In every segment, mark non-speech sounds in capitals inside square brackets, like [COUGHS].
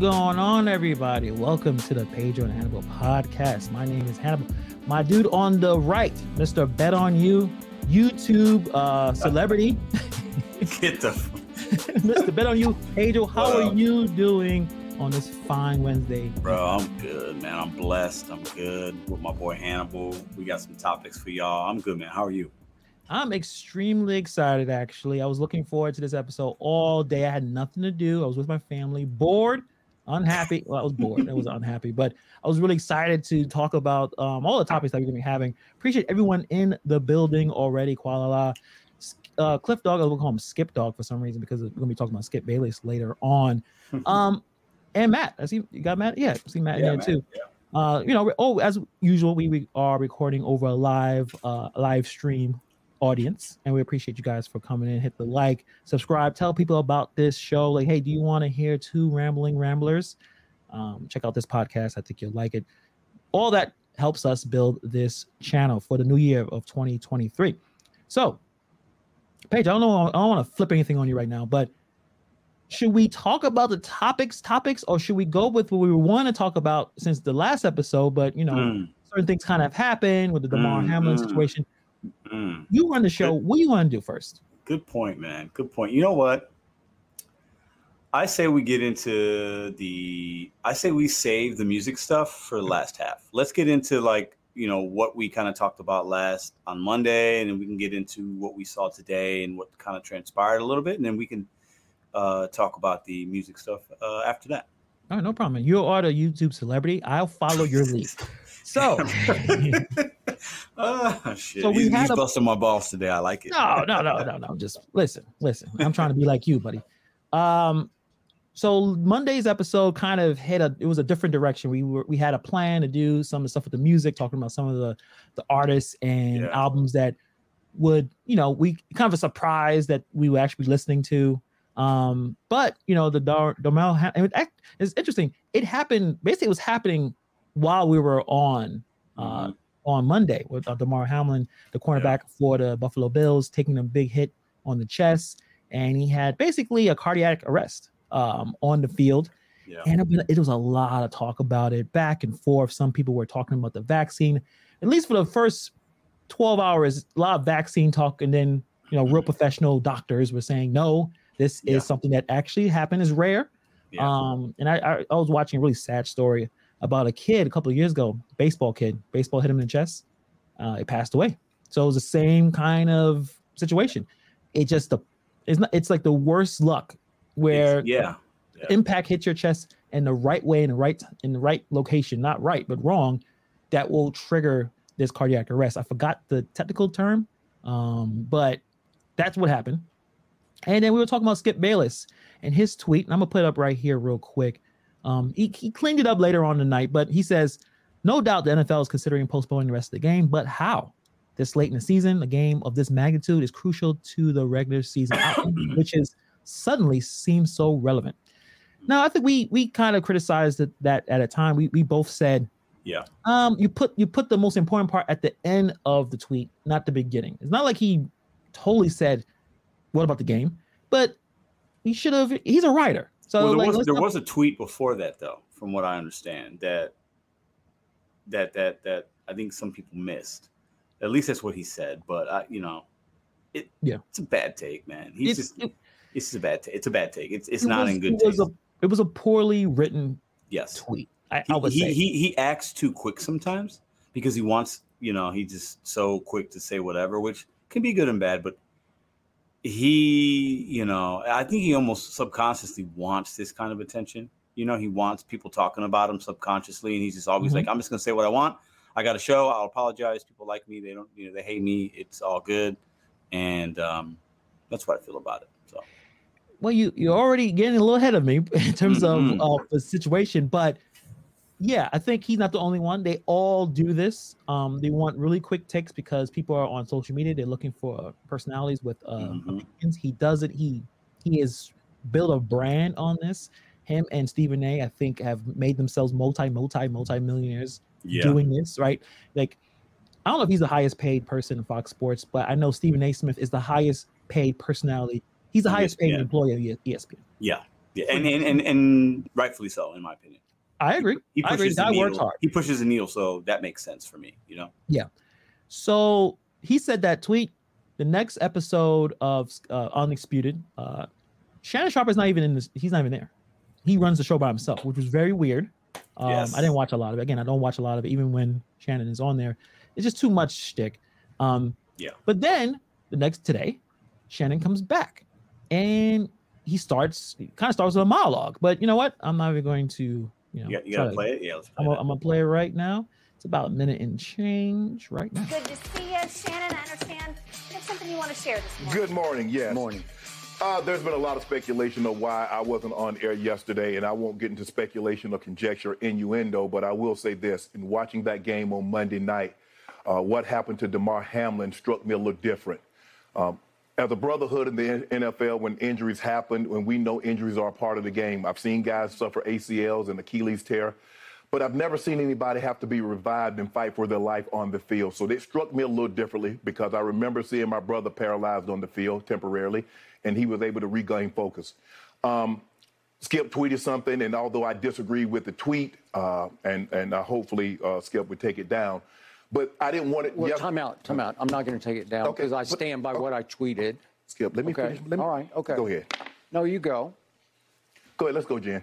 going on, everybody? Welcome to the Pedro and Hannibal podcast. My name is Hannibal. My dude on the right, Mr. Bet on You, YouTube uh, celebrity. [LAUGHS] Get the [LAUGHS] Mr. Bet on You, Pedro. How Bro. are you doing on this fine Wednesday? bro. I'm good, man. I'm blessed. I'm good with my boy Hannibal. We got some topics for y'all. I'm good, man. How are you? I'm extremely excited, actually. I was looking forward to this episode all day. I had nothing to do. I was with my family, bored, unhappy. Well, I was bored. I was unhappy, but I was really excited to talk about um, all the topics that we're going to be having. Appreciate everyone in the building already. Kuala uh, Cliff Dog, I will call him Skip Dog for some reason because we're going to be talking about Skip Bayless later on. [LAUGHS] Um, and Matt, I see you got Matt. Yeah, I see Matt in Yeah, here man. too. Yeah. Uh, you know, oh, as usual, we, we are recording over a live uh live stream audience, and we appreciate you guys for coming in. Hit the like, subscribe, tell people about this show. Like, hey, do you want to hear two rambling ramblers? Um, check out this podcast. I think you'll like it. All that helps us build this channel for the new year of 2023. So, Paige, I don't know, I don't want to flip anything on you right now, but should we talk about the topics topics or should we go with what we want to talk about since the last episode but you know Mm, certain things kind of happened with the Damar Mm, hamlin mm. situation mm. you run the show what do you want to do first Good point, man. Good point. You know what? I say we get into the. I say we save the music stuff for the last half. Let's get into like you know what we kind of talked about last on Monday, and then we can get into what we saw today and what kind of transpired a little bit, and then we can uh, talk about the music stuff uh, after that. all right no problem you are the youtube celebrity i'll follow your lead [LAUGHS] so [LAUGHS] oh, [LAUGHS] shit. So we he's, had he's a- busting my balls today. I like it. no no no no no just listen listen i'm trying to be like you buddy um so monday's episode kind of hit a it was a different direction we were we had a plan to do some of the stuff with the music talking about some of the the artists and Yeah. albums that would you know we kind of a surprise that we were actually listening to um but you know the Dar- Darmel ha- it it's interesting it happened basically it was happening while we were on uh Mhm. on Monday with uh, Damar Hamlin, the cornerback for the Buffalo Bills, taking a big hit on the chest, and he had basically a cardiac arrest um, on the field. Yeah. And it, was- it was a lot of talk about it, back and forth. Some people were talking about the vaccine, at least for the first twelve hours, a lot of vaccine talk, and then you know, real Mhm. professional doctors were saying no, this Yeah. is something that actually happened, is rare. Yeah. Um, and I, I, I was watching a really sad story about a kid a couple of years ago, baseball kid, baseball hit him in the chest. Uh, it passed away. So it was the same kind of situation. It just the it's not it's like the worst luck where It's- yeah. yeah. impact hits your chest in the right way in the right in the right location, not right but wrong, that will trigger this cardiac arrest. I forgot the technical term, um, but that's what happened. And then we were talking about Skip Bayless and his tweet, and I'm gonna put it up right here real quick. Um, he, he cleaned it up later on tonight, but he says, no doubt the NFL is considering postponing the rest of the game, but how? This late in the season, a game of this magnitude is crucial to the regular season, outcome, [CLEARS THROAT] which is suddenly seems so relevant. Now, I think we we kind of criticized it, that at a time. We we both said, Yeah. um, you put you put the most important part at the end of the tweet, not the beginning. It's not like he totally said, "What about the game?" But he should have. He's a writer, so well, there, like, was, there not- was a tweet before that, though, from what I understand, that that that that I think some people missed. At least that's what he said. But I, you know, it Yeah. it's a bad take, man. He's it's, just it, it's just a bad take. It's a bad take. It's it's it not was- in good it was taste. a it was a poorly written yes, tweet. I, he, I would he, say. he he acts too quick sometimes because he wants you know he's just so quick to say whatever, which can be good and bad. But he you know I think he almost subconsciously wants this kind of attention. You know, he wants people talking about him subconsciously, and he's just always Mhm. like, "I'm just gonna say what I want. I got a show. I'll apologize. People like me. They don't, you know, they hate me. It's all good." And um, that's what I feel about it. So well, you you're already getting a little ahead of me [LAUGHS] in terms Mhm. of of the situation, but yeah, I think he's not the only one. They all do this. Um, they want really quick takes because people are on social media. They're looking for personalities with uh, Mhm. opinions. He does it. He he has built a brand on this. Him and Stephen A. I think have made themselves multi multi multi millionaires yeah, doing this. Right, like I don't know if he's the highest paid person in Fox Sports, but I know Stephen A. Smith is the highest paid personality. He's the highest paid employee of ESPN. yeah, Yeah, and and, and and rightfully so, in my opinion. I agree. He I agree. pushes The the guy works needle. hard. He pushes the needle, so that makes sense for me. You know. Yeah. So he said that tweet. The next episode of uh, Undisputed, uh, Shannon Sharpe is not even in this. He's not even there. He runs the show by himself, which was very weird. Um, Yes. I didn't watch a lot of it. Again, I don't watch a lot of it, even when Shannon is on there. It's just too much shtick. Um, Yeah. But then the next today, Shannon comes back, and he starts he kind of starts with a monologue. But you know what? I'm not even going to. You know, You, got, you got to play it. Yeah, let's play I'm gonna. I'm gonna play it right now. It's about a minute and change right now. Good to see you, Shannon. I understand you have something you want to share this morning. Good morning. Yes. Morning. Uh, there's been a lot of speculation of why I wasn't on air yesterday, and I won't get into speculation or conjecture, innuendo, but I will say this: in watching that game on Monday night, uh, what happened to Damar Hamlin struck me a little different. Um, as a brotherhood in the NFL, when injuries happen, when we know injuries are a part of the game, I've seen guys suffer ACLs and Achilles tear, but I've never seen anybody have to be revived and fight for their life on the field. So it struck me a little differently because I remember seeing my brother paralyzed on the field temporarily, and he was able to regain focus. Um, Skip tweeted something, and although I disagree with the tweet, uh, and and uh, hopefully uh, Skip would take it down, but I didn't want it. Well, yes- time out, time out. I'm not going to take it down Okay, because I stand by what I tweeted. Skip, let me Okay. finish. Let me, All right. Okay. Go ahead. No, you go. Go ahead. Let's go, Jen.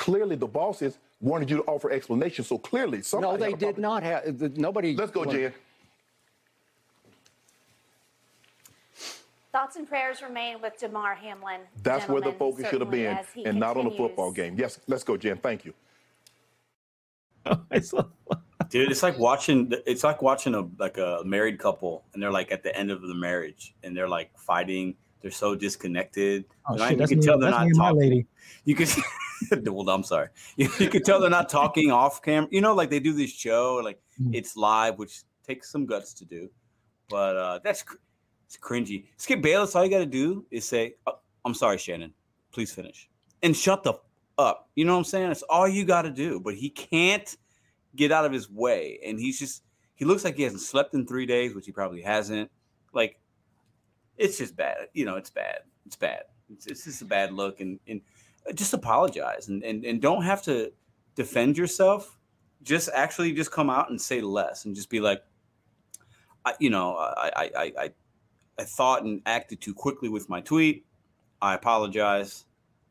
clearly the bosses wanted you to offer explanation. So clearly, No, they did not have. the- Nobody. Let's go, Jen. Thoughts and prayers remain with Damar Hamlin. That's where the focus should have been, as he and not on the football game. Yes, let's go, Jen. Thank you. It's [LAUGHS] so- Dude, it's like watching. It's like watching a like a married couple, and they're like at the end of the marriage, and they're like fighting. They're so disconnected. oh, shit, you can me, tell they're not me and my talking. You could. [LAUGHS] well, I'm sorry. [LAUGHS] You, you could tell they're not talking [LAUGHS] off camera. You know, like they do this show, like Mhm. it's live, which takes some guts to do. But uh that's cr- it's cringy. Skip Bayless, all you got to do is say, oh, "I'm sorry, Shannon. Please finish," and shut the f- up. You know what I'm saying? That's all you got to do. But he can't get out of his way, and he's just he looks like he hasn't slept in three days, which he probably hasn't. Like it's just bad. You know, it's bad. It's bad. It's, it's just a bad look, and and just apologize, and and and don't have to defend yourself. Just actually just come out and say less, and just be like, I, you know, I I I I, I thought and acted too quickly with my tweet. I apologize.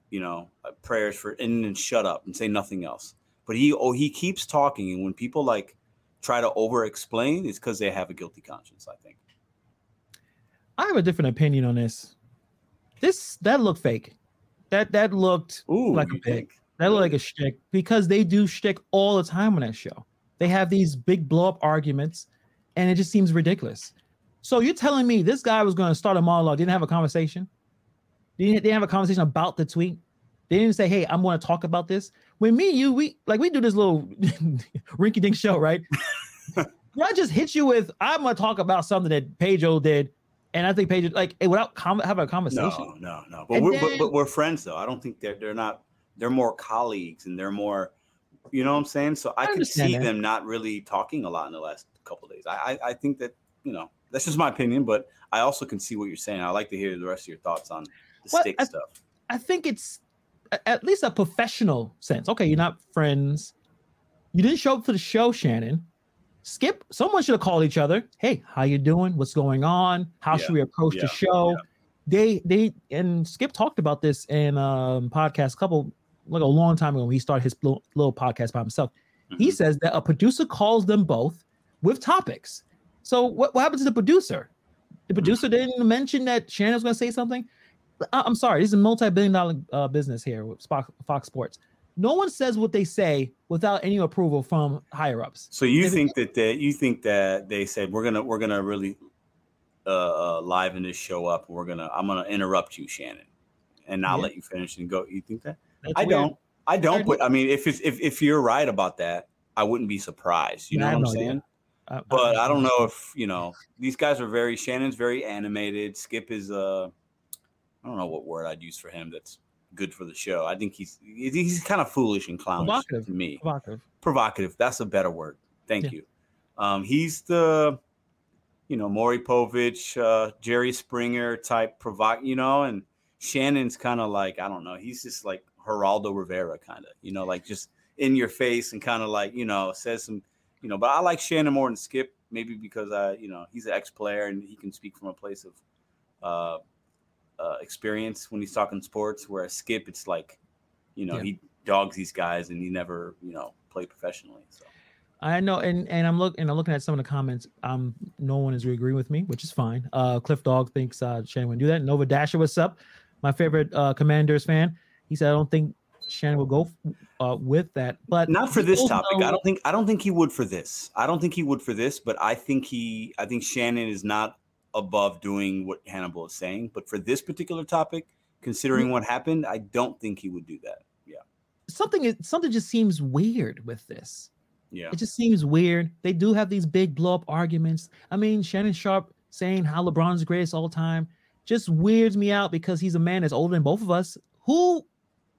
You know, uh, prayers for and then shut up and say nothing else. But he oh he keeps talking, and when people like try to over explain, it's because they have a guilty conscience. I think. I have a different opinion on this. This that looked fake. That that looked Ooh, like a think? That looked like a shtick because they do shtick all the time on that show. They have these big blow up arguments, and it just seems ridiculous. So you're telling me this guy was going to start a monologue, didn't have a conversation? They didn't, they didn't have a conversation about the tweet. They didn't say, "Hey, I'm going to talk about this." When me, and you, we like we do this little [LAUGHS] rinky dink show, right? [LAUGHS] I just hit you with, "I'm going to talk about something that Pedro did," and I think Pedro, like, hey, without com- having a conversation. No, no, no. But And we're then- but, but we're friends though. I don't think they're they're not. They're more colleagues and they're more. You know what I'm saying? So I, I can see that. them not really talking a lot in the last couple of days. I, I I think that you know that's just my opinion, but I also can see what you're saying. I like to hear the rest of your thoughts on the Well, stick I- stuff. I think it's at least a professional sense. Okay, you're not friends. You didn't show up for the show, Shannon. Skip, someone should have called each other. Hey, how you doing? What's going on? How should we approach yeah, the show? yeah. They they and Skip talked about this in um podcast a couple like a long time ago when he started his little, little podcast by himself. He Mhm. says that a producer calls them both with topics. So what, what happened to the producer? The producer didn't mention that Shannon's going to say something. I- I'm sorry, this is a multi-billion dollar uh, business here with Fox, Fox Sports. No one says what they say without any approval from higher ups. So you If it- think that they, you think that they said we're gonna we're gonna really uh, uh liven this show up. We're gonna I'm gonna interrupt you, Shannon, and I'll Yeah. let you finish and go. You think that? That's I weird. don't. I don't. But I mean, if it's if if you're right about that, I wouldn't be surprised. You I know what I'm idea. saying? I- But I don't know if you know these guys are very. Shannon's very animated. Skip is uh, I don't know what word I'd use for him. That's good for the show. I think he's he's kind of foolish and clownish Provocative. to me provocative. provocative. That's a better word. Thank Yeah. you. Um, he's the, you know, Maury Povich, uh, Jerry Springer type provoc, you know, and Shannon's kind of like, I don't know, he's just like Geraldo Rivera kind of, you know, like just in your face and kind of like, you know, says some, you know, but I like Shannon more than Skip, maybe because I, you know, he's an ex player and he can speak from a place of uh, uh, experience when he's talking sports, whereas Skip, it's like, you know, Yeah. he dogs these guys and he never, you know, played professionally. So. I know, and and I'm looking and I'm looking at some of the comments. Um, no one is agreeing with me, which is fine. Uh, Cliff Dog thinks uh Shannon would do that. Nova Dasher, what's up? My favorite uh Commanders fan. He said I don't think Shannon will go uh with that, but not for this topic. know- I don't think I don't think he would for this. I don't think he would for this, but I think he I think Shannon is not above doing what Hannibal is saying. But for this particular topic, considering Mm. what happened, I don't think he would do that. Yeah. something. is- Something just seems weird with this. Yeah. It just seems weird. They do have these big blow up arguments. I mean, Shannon Sharpe saying how LeBron's greatest all time just weirds me out because he's a man that's older than both of us. Who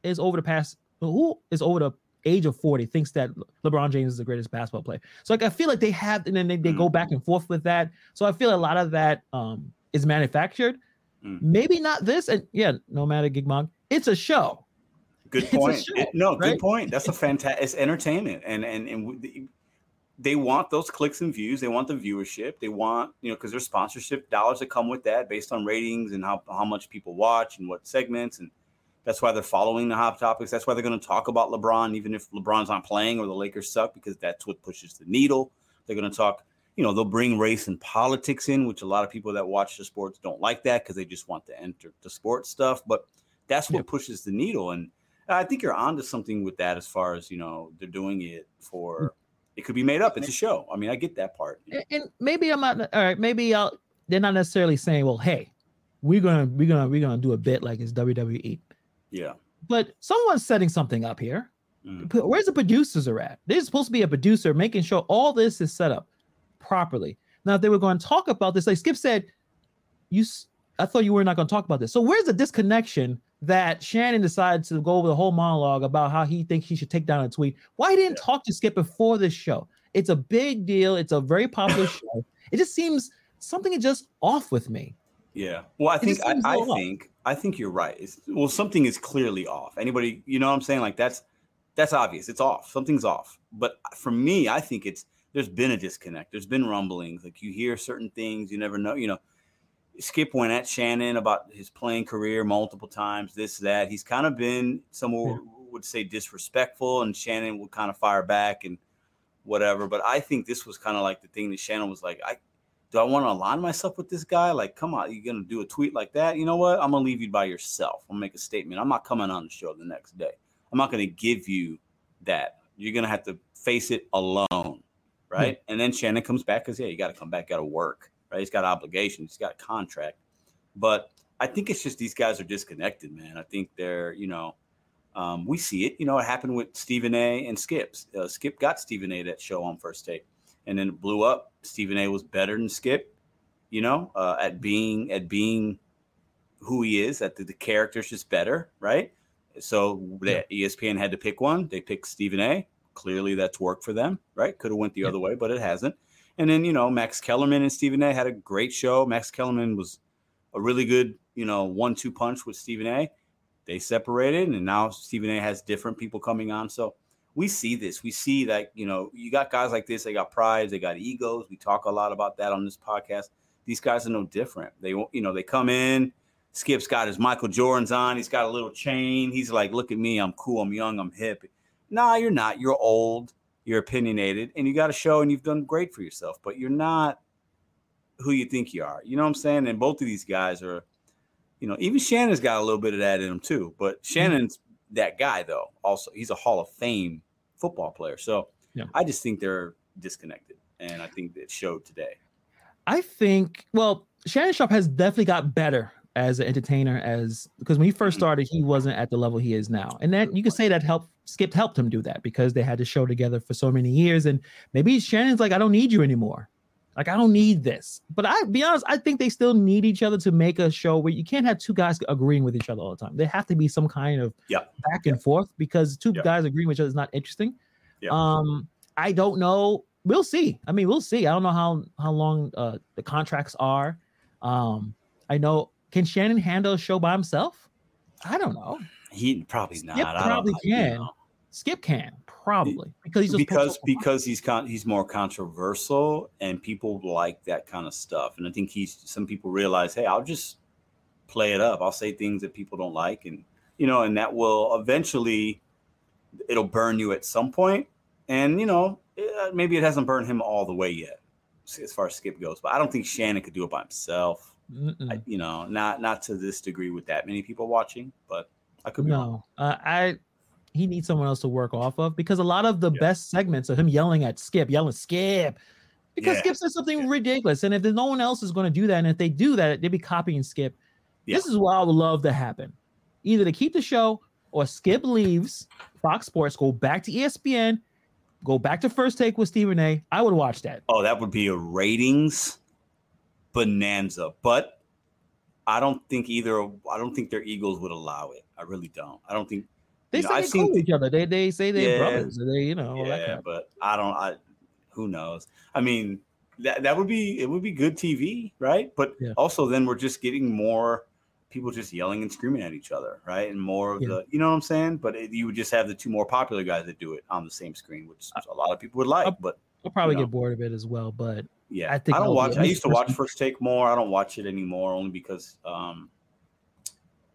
is over the past, who is over the age of 40 thinks that LeBron James is the greatest basketball player? So like I feel like they have, and then they, they go back and forth with that. So I feel a lot of that um is manufactured. Mm. Maybe not this, and yeah, no matter Gigmog, it's a show. Good [LAUGHS] point. show, It- no, right? good point. That's a [LAUGHS] fantastic. It's entertainment, and and and they want those clicks and views. They want the viewership. They want you know because there's sponsorship dollars that come with that based on ratings and how how much people watch and what segments, and that's why they're following the hot topics. That's why they're going to talk about LeBron even if LeBron's not playing or the Lakers suck because that's what pushes the needle. They're going to talk. You know, they'll bring race and politics in, which a lot of people that watch the sports don't like that because they just want to enter the sports stuff. But that's what Yep. pushes the needle. And I think you're onto something with that as far as, you know, they're doing it for mm. it could be made up. It's a show. I mean, I get that part. and, and maybe I'm not all right. Maybe I'll. They're not necessarily saying, "Well, hey, we're gonna we're gonna we're gonna do a bit like it's WWE," Yeah. but someone's setting something up here. Mm. Where's the producers are at? There's supposed to be a producer making sure all this is set up properly. Now, if they were going to talk about this, like Skip said, you. I thought you were not going to talk about this. So where's the disconnection that Shannon decided to go over the whole monologue about how he thinks he should take down a tweet? Why he didn't talk to Skip before this show? It's a big deal. It's a very popular [COUGHS] show. It just seems something is just off with me. Yeah. Well, I It think I, I off. think I think you're right. It's, well, something is clearly off. Anybody, you know what I'm saying? Like that's that's obvious. It's off. Something's off. But for me, I think it's there's been a disconnect. There's been rumblings. Like you hear certain things, you never know. You know, Skip went at Shannon about his playing career multiple times. This, that. He's kind of been someone would say disrespectful, and Shannon would kind of fire back and whatever. But I think this was kind of like the thing that Shannon was like, I do I want to align myself with this guy? Like, come on, you're gonna do a tweet like that? You know what? I'm gonna leave you by yourself. I'm gonna make a statement. I'm not coming on the show the next day. I'm not gonna give you that. You're gonna have to face it alone, right? And then Shannon comes back because yeah, you got to come back, got to work, right? He's got obligations, he's got a contract. But I think it's just these guys are disconnected, man. I think they're, you know, um, we see it. You know, it happened with Stephen A. and Skips. Uh, Skip got Stephen A. that show on first take, and then it blew up. Stephen A. was better than Skip, you know, uh, at being at being who he is. That the, the character's just better, right? So the E ESPN had to pick one. They picked Stephen A. Clearly, that's worked for them, right? Could have went the Yeah. other way, but it hasn't. And then you know, Max Kellerman and Stephen A. had a great show. Max Kellerman was a really good, you know, one-two punch with Stephen A. They separated, and now Stephen A. has different people coming on. So we see this. We see that you know you got guys like this. They got prides. They got egos. We talk a lot about that on this podcast. These guys are no different. They you know they come in. Skip's got his Michael Jordans on. He's got a little chain. He's like, look at me. I'm cool. I'm young. I'm hip. Nah, you're not. You're old. You're opinionated, and you got a show, and you've done great for yourself. But you're not who you think you are. You know what I'm saying? And both of these guys are, you know, even Shannon's got a little bit of that in him too. But mm-hmm. Shannon's that guy though. Also, he's a Hall of Fame football player. So Yeah. I just think they're disconnected, and I think it showed today. I think, well, Shannon Sharpe has definitely got better as an entertainer as because when he first Mm-hmm. started, he wasn't at the level he is now. And that you could say that helped Skip helped him do that because they had to show together for so many years. And maybe Shannon's like, I don't need you anymore. Like I don't need this. But I be honest, I think they still need each other to make a show where you can't have two guys agreeing with each other all the time. There have to be some kind of Yeah. back and forth because two Yeah. guys agreeing with each other is not interesting. Um, I don't know. We'll see. I mean, we'll see. I don't know how how long uh the contracts are. Um, I know can Shannon handle a show by himself? I don't know. He probably not. Skip I don't probably you can. know. Skip can probably because he's because because he's con- he's more controversial and people like that kind of stuff. And I think he's some people realize, hey, I'll just play it up. I'll say things that people don't like, and you know, and that will eventually it'll burn you at some point. And you know, eh, maybe it hasn't burned him all the way yet, as far as Skip goes. But I don't think Shannon could do it by himself. I, you know, not not to this degree with that many people watching, but I could be wrong. No, uh, I he needs someone else to work off of because a lot of the Yeah. best segments of him yelling at Skip, yelling Skip, because Yeah. Skip says something Yeah. ridiculous, and if there's no one else is going to do that, and if they do that, they'd be copying Skip. This is what I would love to happen: either to keep the show or Skip leaves Fox Sports, go back to ESPN, go back to First Take with Stephen A. I would watch that. Oh, that would be a ratings bonanza. But I don't think either. I don't think their Eagles would allow it. I really don't. I don't think. They You know, say I've they're seen cool each other. They they say they're Yeah. brothers. They you know yeah, but I don't. I who knows? I mean, that that would be it. Would be good TV, right? But Yeah. also, then we're just getting more people just yelling and screaming at each other, right? And more of Yeah. the, you know what I'm saying? But it, you would just have the two more popular guys that do it on the same screen, which a lot of people would like. Uh, but I'll probably know. get bored of it as well. But Yeah, I think I, don't it'll watch. I used to watch. First Take more. I don't watch it anymore, only because um,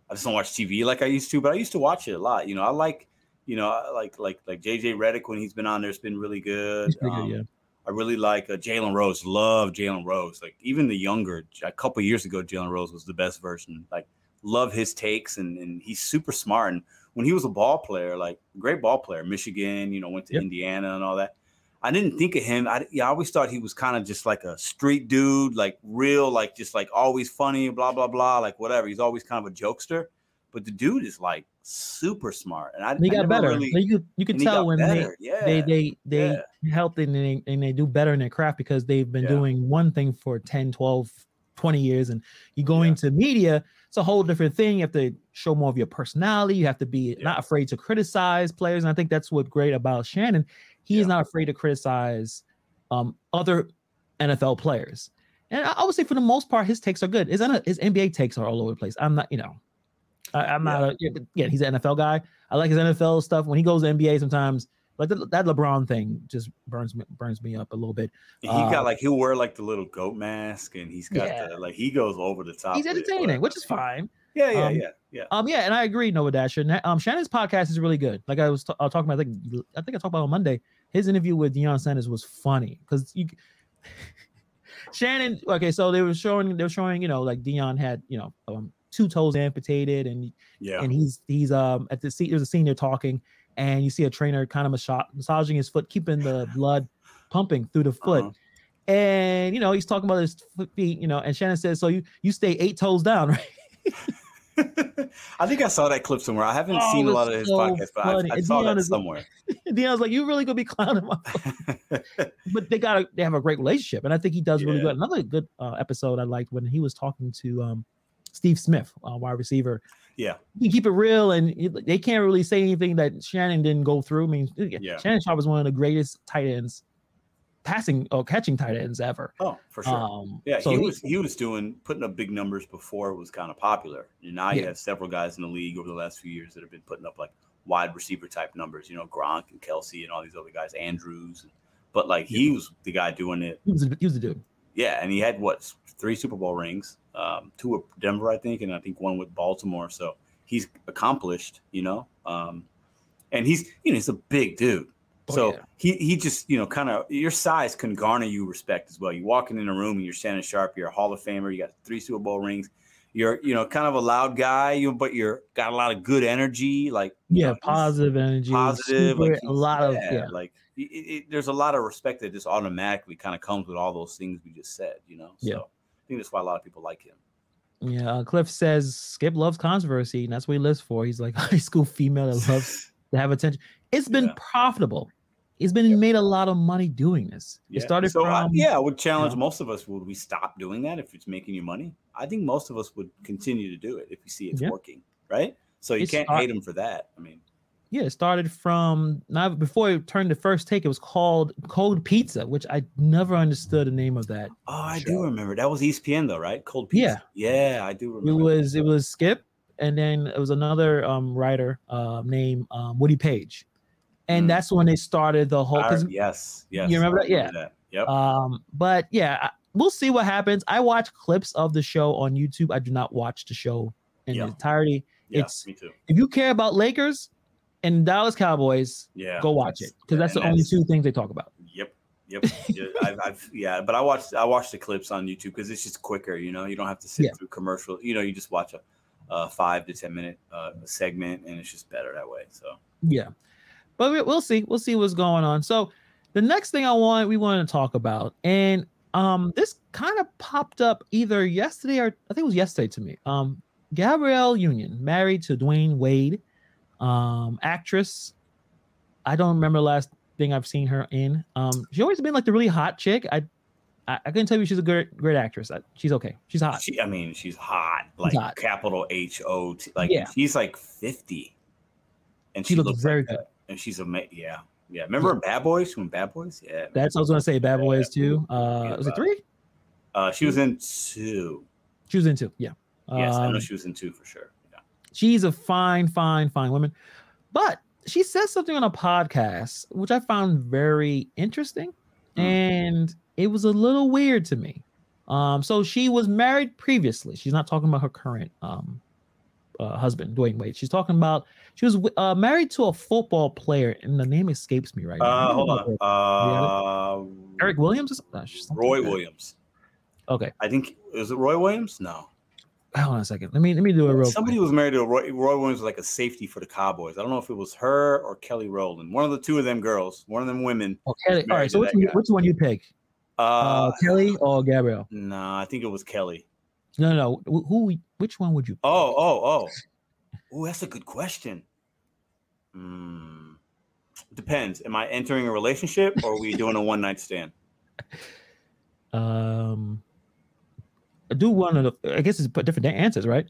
I just don't watch TV like I used to. But I used to watch it a lot. You know, I like, you know, I like like like JJ Redick when he's been on there. It's been really good. pretty good, Um, yeah. I really like uh, Jalen Rose. Love Jalen Rose. Like even the younger, a couple years ago, Jalen Rose was the best version. Like love his takes and and he's super smart. And when he was a ball player, like great ball player, Michigan, you know, went to Yep. Indiana and all that. I didn't think of him. I, yeah, I always thought he was kind of just like a street dude, like real, like just like always funny, blah blah blah, like whatever. He's always kind of a jokester, but the dude is like super smart. And I, And he got better. Really, you could you could tell when better. yeah, they they they they yeah. help and they, and they do better in their craft because they've been Yeah. doing one thing for 10 12 20 years and you go Yeah. into media it's a whole different thing you have to show more of your personality you have to be Yeah. not afraid to criticize players and i think that's what's great about shannon he is not afraid to criticize um other nfl players and I, I would say for the most part his takes are good his, his nba takes are all over the place i'm not you know I, i'm not a, yeah, yeah he's an nfl guy i like his nfl stuff when he goes to nba sometimes like the, that lebron thing just burns me burns me up a little bit he Uh, got like he'll wear like the little goat mask, and he's got Yeah. the like he goes over the top. he's with it, entertaining which is fine Yeah, yeah, Um, yeah, yeah. Um, yeah, and I agree, Nova Dasher. Um, Shannon's podcast is really good. Like I was t- uh, talking about, I think I think I talked about on Monday. His interview with Deion Sanders was funny because you. [LAUGHS] Shannon, okay, so they were showing they were showing you know like Deion had you know um, two toes amputated and Yeah, and he's he's um at the scene there's a scene they're talking and you see a trainer kind of massa- massaging his foot, keeping the [LAUGHS] blood pumping through the foot. Uh-huh. And you know he's talking about his feet, you know, and Shannon says, "So you you stay eight toes down, [LAUGHS] right?" [LAUGHS] I think I saw that clip somewhere. I haven't Oh, seen a lot of his so podcasts, but. I, I saw that that is like- somewhere. [LAUGHS] Deion's like, "You really gonna be clowning my?" [LAUGHS] but they got a, they have a great relationship, and I think he does really good. Another good uh, episode I liked when he was talking to um, Steve Smith, uh, wide receiver. yeah, You keep it real, and they can't really say anything that Shannon didn't go through. I mean, Yeah. Shannon Sharpe was one of the greatest tight ends, passing or catching tight ends ever. oh, for sure. Um, yeah, so he was he was doing putting up big numbers before it was kind of popular. And now you have several guys in the league over the last few years that have been putting up like wide receiver type numbers. You know, Gronk and Kelce and all these other guys, Andrews. But like he was the guy doing it he was a, he was the dude. Yeah, and he had what three Super Bowl rings, um, two with Denver, I think, and I think one with Baltimore. So he's accomplished, you know. Um, and he's you know he's a big dude. Oh, so yeah. he he just you know kind of your size can garner you respect as well. You walking in a room and you're Shannon Sharpe, you're a Hall of Famer, you got three Super Bowl rings. You're you know kind of a loud guy, you but you're got a lot of good energy, like Yeah, know, positive energy, positive, super- like a lot of yeah. like it, it, there's a lot of respect that just automatically kind of comes with all those things we just said, you know. So Yeah. I think that's why a lot of people like him. Yeah, uh, Cliff says Skip loves controversy, and that's what he lives for. He's like high school female that loves [LAUGHS] to have attention. It's been Yeah. profitable. He's been made a lot of money doing this. It started so from I, yeah, I would challenge know. most of us. Would we stop doing that if it's making you money? I think most of us would continue to do it if we see it's Yeah. working, right? So you It's can't not- hate them for that. I mean, yeah, it started from not before it turned to first take. It was called Cold Pizza, which I never understood the name of that. oh, I Show. do remember that was ESPN though, right? Cold Yeah. pizza. Yeah, yeah, I do remember. It was it was Skip, and then it was another um, writer uh, named um, Woody Paige, and Mm. that's when they started the whole. Yes, yes. you remember that? Yeah. that. Yep. um, but yeah, we'll see what happens. I watch clips of the show on YouTube. I do not watch the show in Yeah. entirety. yeah, it's- me too. If you care about Lakers and Dallas Cowboys, Yeah. go watch it because that's the only two things they talk about. Yep. Yep. yeah, I've, I've, yeah, but I watched I watched the clips on YouTube because it's just quicker. You know, you don't have to sit Yeah. through commercial. You know, you just watch a, a five to ten minute uh, segment, and it's just better that way. So Yeah, but we, we'll see. We'll see what's going on. So the next thing I want we want to talk about, and um, this kind of popped up either yesterday or I think it was yesterday to me. Um, Gabrielle Union married to Dwyane Wade, um, actress. I don't remember the last thing I've seen her in. Um, she's always been like the really hot chick. I I, I can tell you she's a great great actress. I, she's okay. She's hot. she, I mean, she's hot, like hot. capital H O T. Like Yeah. she's like fifty, and She looks very like good. that. And she's a yeah, yeah. Remember Bad Boys? She in Bad Boys? Yeah. That's what I was gonna say. Bad Yeah, Boys too. yeah, Uh, was it three? Uh, she was in two. She was in two. Yeah. Yes, I know Um, she was in two for sure. Yeah. she's a fine, fine, fine woman. But she says something on a podcast which I found very interesting, Mm. and it was a little weird to me. Um, so she was married previously. She's not talking about her current um uh, husband, Dwyane Wade. She's talking about she was uh, married to a football player, and the name escapes me right now. Uh, hold on. Uh, Eric Williams. or something- uh, Roy like. Williams. Okay, I think is it Roy Williams? No. hold on a second. Let me let me do it real Somebody quick. was married to a Roy, Roy Williams, was like a safety for the Cowboys. I don't know if it was her or Kelly Rowland. One of the two of them girls, one of them women. Oh, Kelly. All. So which one, which one you pick? Uh, Uh, Kelly or Gabrielle? no, I think it was Kelly. No, no, no. Who? which one would you? Oh, oh, oh. Oh, that's a good question. Hmm. Depends. Am I entering a relationship or are we doing a one night stand? [LAUGHS] Um, I do one of the. I guess it's different answers, right?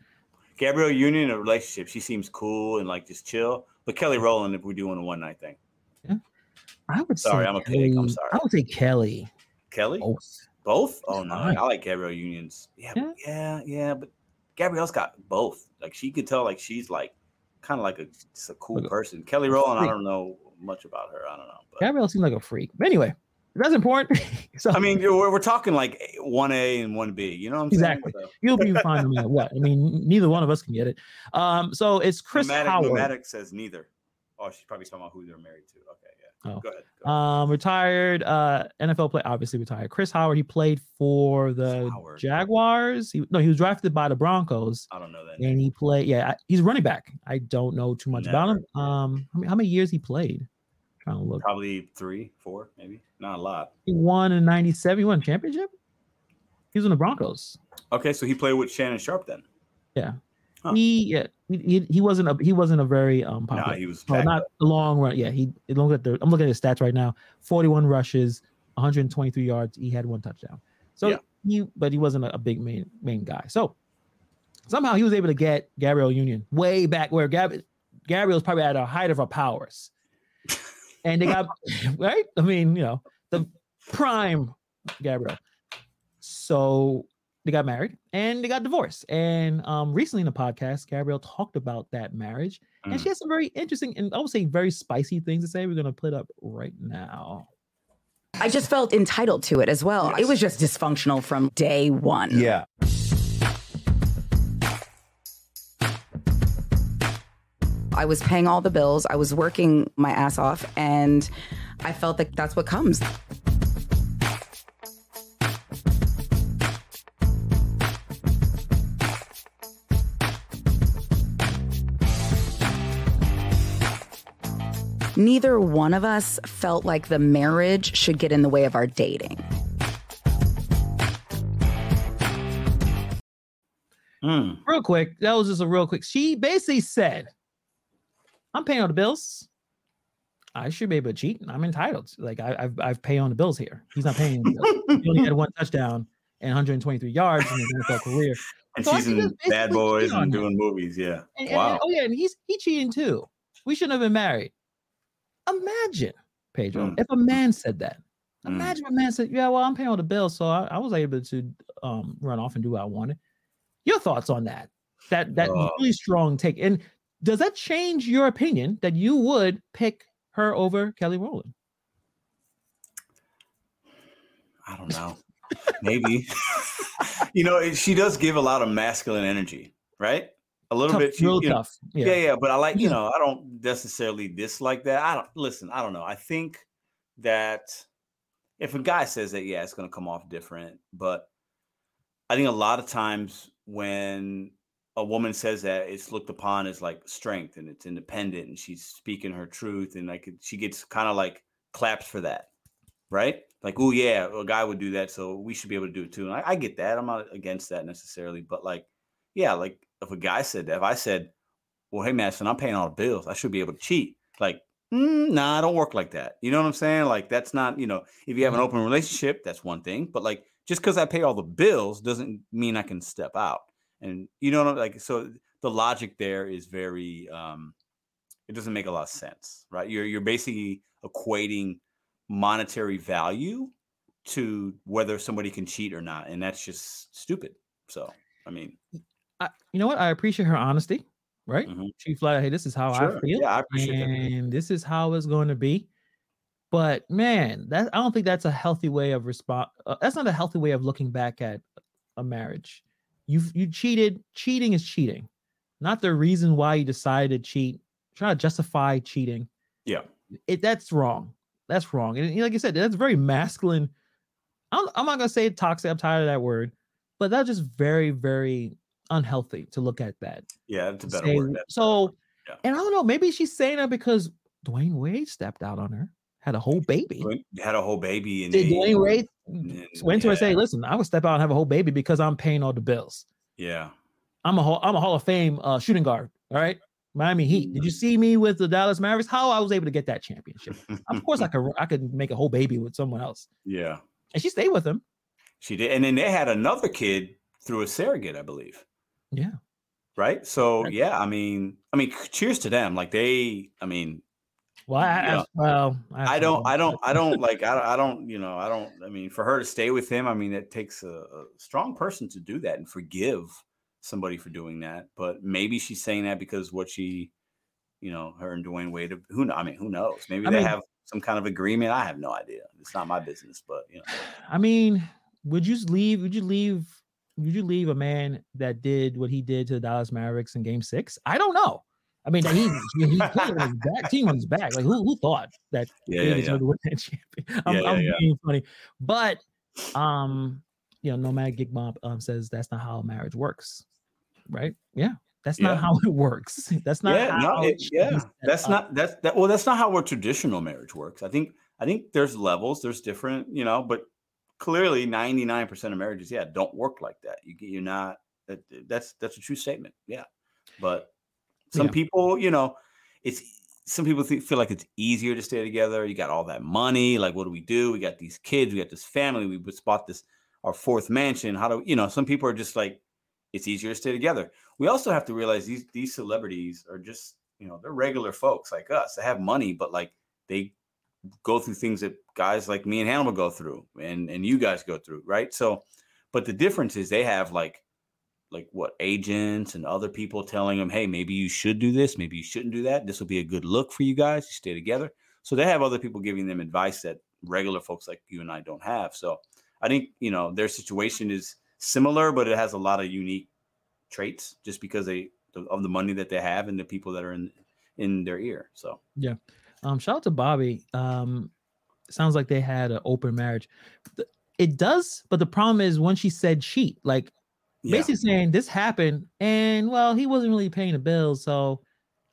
Gabrielle Union, a relationship. She seems cool and like just chill. But Kelly Rowland, if we're doing a one night thing. Yeah. I would Sorry, say. I'm a pig. I'm Kelly- sorry. I would say Kelly. Kelly? Both. Both? Oh no. I like Gabrielle Unions. Yeah, Yeah. yeah, yeah. But Gabrielle's got both. Like she could tell, like she's like kind of like a just a cool Like a- person. Kelly Rowland, I don't know much about her. I don't know. But Gabrielle seems like a freak. But anyway, that's important. [LAUGHS] so I mean, we're, we're talking like one A and one B. You know what I'm Exactly. saying? So, you'll be fine no matter what. I mean, neither one of us can get it. Um, so it's Chris Nomadic, Howard. Nomadic says neither. Oh, she's probably talking about who they're married to. Okay, yeah. Oh. Go ahead. Go ahead. Um, retired uh NFL player, obviously retired. Chris Howard, he played for the Howard. Jaguars. He no, he was drafted by the Broncos. I don't know that. and he played. Yeah, I- he's running back. I don't know too much about him. Um, how many, how many years he played? Trying to look. Probably three, four, maybe. Not a lot. He won in '97. He won a championship. He was in the Broncos. Okay, so he played with Shannon Sharpe then. Huh. He yeah he, he, wasn't a he wasn't a very um Nah, popular. he was back not a long run. Yeah, he look at the I'm looking at his stats right now. 41 rushes, 123 yards. He had one touchdown. So Yeah. he but he wasn't a, big main main guy. So somehow he was able to get Gabrielle Union way back where Gab Gabrielle's probably at a height of her powers. [LAUGHS] And they got right? I mean, you know, the prime Gabriel. So they got married and they got divorced. And um recently in the podcast, Gabrielle talked about that marriage. And Mm. she has some very interesting and I would say very spicy things to say. We're gonna put it up right now. I just felt entitled to it as well. It was just dysfunctional from day one. Yeah. I was paying all the bills, I was working my ass off, and I felt that that's what comes. Neither one of us felt like the marriage should get in the way of our dating. Hmm. real quick. That was just a real quick. She basically said, "I'm paying all the bills. I should be able to cheat. I'm entitled. Like I, I've I've paid on the bills here. He's not paying. the bills. he only had one touchdown and 123 yards in his NFL career. And So she's in Bad Boys cheating on and him. doing movies. Yeah. And, and- wow. and- oh yeah, and he's he cheating too. We shouldn't have been married. Imagine, Pedro, Mm. if a man said that. Mm. Imagine a man said, "Yeah, well, I'm paying all the bills, so I, I was able to um, run off and do what I wanted." Your thoughts on that? That that Uh, really strong take. And does that change your opinion that you would pick her over Kelly Rowland? I don't know. Maybe. [LAUGHS] you know, she does give a lot of masculine energy, right? A little Tough, bit. Real you know, tough. yeah. Yeah. yeah, But I like, you know, I don't necessarily dislike that. I don't listen. I don't know. I think that if a guy says that, yeah, it's going to come off different. But I think a lot of times when a woman says that, it's looked upon as like strength and it's independent and she's speaking her truth and like she gets kind of like claps for that, right? Like, oh yeah, a guy would do that, so we should be able to do it too. And I, I get that. I'm not against that necessarily, but like, yeah, like if a guy said that, if I said, well, hey, Madison, I'm paying all the bills, I should be able to cheat. Like, mm, nah, I don't work like that. You know what I'm saying? Like, that's not, you know, if you have an open relationship, that's one thing. But like, just because I pay all the bills doesn't mean I can step out. And you know, what I'm- like, so the logic there is very, um, it doesn't make a lot of sense, right? You're you're basically equating monetary value to whether somebody can cheat or not, and that's just stupid. So, I mean, I, you know what? I appreciate her honesty. Right? Mhm. She flat, hey, this is how Sure. I feel. Yeah, I appreciate that. and this is how it's going to be. But man, that I don't think that's a healthy way of respond. Uh, that's not a healthy way of looking back at a marriage. You you cheated. Cheating is cheating, not the reason why you decided to cheat. Try to justify cheating. yeah, It that's wrong. That's wrong. And like I said, that's very masculine. I'm, I'm not gonna say toxic. I'm tired of that word, but that's just very very unhealthy to look at that yeah, that's a better say- word. That's a better so, yeah. and I don't know, maybe she's saying that because Dwyane Wade stepped out on her, had a whole baby. Had a whole baby, and Did Dwyane Wade and- went to her and say, "Listen, I would step out and have a whole baby because I'm paying all the bills. yeah, I'm a hall, I'm a Hall of Fame uh, shooting guard. All right, Miami Heat. Did you see me with the Dallas Mavericks? How I was able to get that championship? of course, I [LAUGHS] could I could make a whole baby with someone else, yeah, and she stayed with him. she did, and then they had another kid through a surrogate, I believe. Yeah, Right. So Right. yeah, I mean, I mean, cheers to them. Like they, I mean, well, I, I- well, have I don't. I don't, I don't like, I, I don't, you know, I don't. I mean, for her to stay with him, I mean, it takes a, a strong person to do that and forgive somebody for doing that. But maybe she's saying that because what she, you know, her and Dwyane Wade. Who, I mean, who knows? Maybe I they mean- have some kind of agreement. I have no idea. It's not my business. But you know, I mean, would you leave? Would you leave? Would you leave a man that did what he did to the Dallas Mavericks in Game Six? I don't know. I mean, he he he on his back, [LAUGHS] team on his back. Like who who thought that Yeah, they yeah, yeah. to win that [LAUGHS] champion? I'm, Yeah, I'm yeah. being funny, but um, you know, Nomad Gig Mob um says that's not how marriage works, right? Yeah, that's not how it works. [LAUGHS] That's not yeah, how no, it it, should be yeah, that's up. not that's that. Well, that's not how our traditional marriage works. I think I think there's levels, there's different, you know, but clearly 99% of marriages, yeah, don't work like that. You you're not that, that's that's a true statement. Yeah, but some Yeah. people, you know, it's some people think, feel like it's easier to stay together. You got all that money. Like, what do we do? We got these kids. We got this family. We just bought this our fourth mansion. How do you know? Some people are just like, it's easier to stay together. We also have to realize these these celebrities are just you know they're regular folks like us. They have money, but like they go through things that guys like me and Hannibal go through, and and you guys go through, right? So, but the difference is they have like like what agents and other people telling them, hey, maybe you should do this, maybe you shouldn't do that. This will be a good look for you guys. You stay together. So they have other people giving them advice that regular folks like you and I don't have. So I think you know their situation is similar, but it has a lot of unique traits just because they of the money that they have and the people that are in in their ear. So Um, shout out to Bobby. Um, sounds like they had an open marriage. It does, but the problem is when she said cheat, like yeah, basically saying this happened, and well, he wasn't really paying the bills, so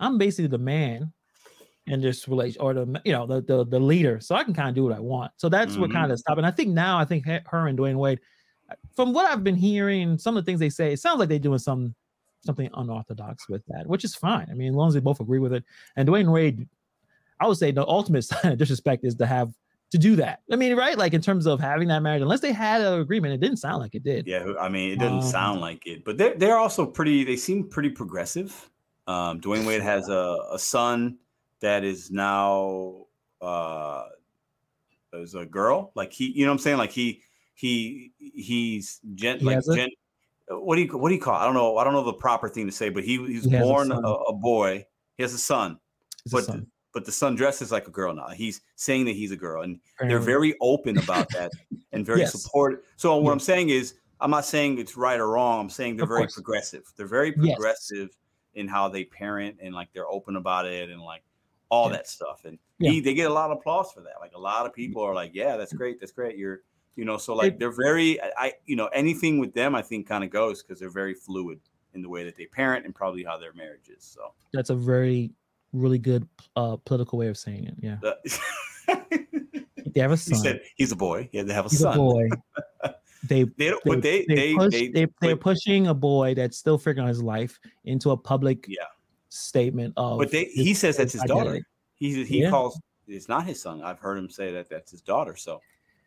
I'm basically the man in this relation, or the you know the the, the leader, so I can kind of do what I want. So that's what Mhm. kind of stopped. And I think now, I think her and Dwyane Wade, from what I've been hearing, some of the things they say, it sounds like they're doing some something unorthodox with that, which is fine. I mean, as long as they both agree with it. And Dwyane Wade, I would say the ultimate [LAUGHS] sign of disrespect is to have to do that. I mean, right? Like in terms of having that marriage, unless they had an agreement, it didn't sound like it did. Yeah, I mean, it doesn't Um, sound like it, but they're they're also pretty. They seem pretty progressive. Um, Dwyane Wade has a, a son that is now uh, is a girl. Like he, you know, what I'm saying, like he he he's gen, He like has a- gen, what do you what do you call? It? I don't know. I don't know the proper thing to say, but he he's He born a, a boy. He has a son, It's a but son, but the son dresses like a girl now. He's saying that he's a girl, and they're very open about that and very Yes. supportive. So what Yeah. I'm saying is, I'm not saying it's right or wrong. I'm saying they're Of very course. progressive. They're very Yes. progressive in how they parent and like they're open about it and like all Yeah. that stuff. And Yeah. he, they get a lot of applause for that. Like a lot of people are like, "Yeah, that's mm. great. That's great." You're, you know, so like they're very, I- you know, anything with them, I think kind of goes because they're very fluid in the way that they parent and probably how their marriage is. So. That's a very, really good uh, political way of saying it. Yeah, [LAUGHS] they have a son. he said he's a boy. Yeah, they have a He's son. a boy. [LAUGHS] They They don't, but they they, they push, they, they, they're pushing a boy that's still figuring out his life into a public Yeah. statement of But they, he says that's his identity. daughter. He he Yeah. calls it's not his son. I've heard him say that that's his daughter. So,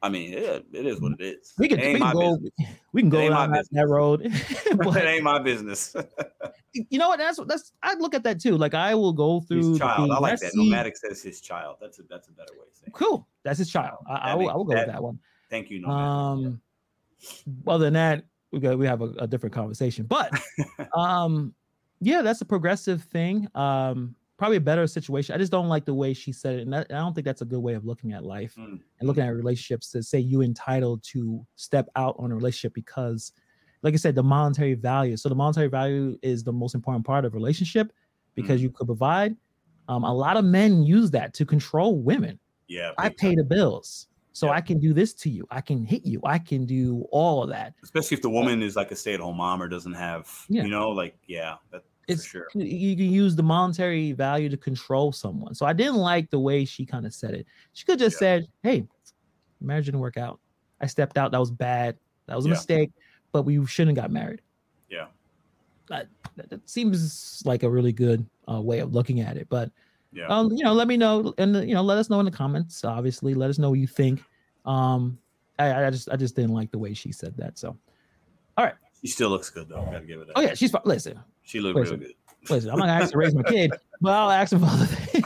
I mean, it, it is what it is. We can, we can go business. we can go down that, road. [LAUGHS] [LAUGHS] it ain't my business. [LAUGHS] you know what? That's that's I look at that too. Like I will go through his child. I like that. see- Nomadic says his child. That's a that's a better way of saying. it. Cool. That's his child. I, I, will, I will go that- with that one. Thank you, Nomadic. Um, other than that, we got we have a, a different conversation. But um, yeah, that's a progressive thing. Um, probably a better situation. I just don't like the way she said it, and that, I don't think that's a good way of looking at life Mm, and looking at relationships. To say you entitled to step out on a relationship because, like I said, the monetary value. So the monetary value is the most important part of relationship because Mm. you could provide. Um, a lot of men use that to control women. yeah, I pay time. the bills. So Yeah. I can do this to you. I can hit you. I can do all of that. especially if the woman is like a stay-at-home mom or doesn't have, Yeah. you know, like yeah, that It's sure. you can use the monetary value to control someone. So I didn't like the way she kind of said it. She could just Yeah. said, "Hey, marriage didn't work out. I stepped out. That was bad. That was a Yeah. mistake. But we shouldn't have got married." Yeah. That, that, seems like a really good uh, way of looking at it. But Yeah. um, you know, let me know and you know, let us know in the comments. Obviously, let us know what you think. Um, I, I just I just didn't like the way she said that. So, all right. she still looks good though. Gotta give it. That. oh yeah, she's fi- listen, she looked listen. real good. listen. I'm not gonna ask to raise my kid, [LAUGHS] but I'll ask him for other things.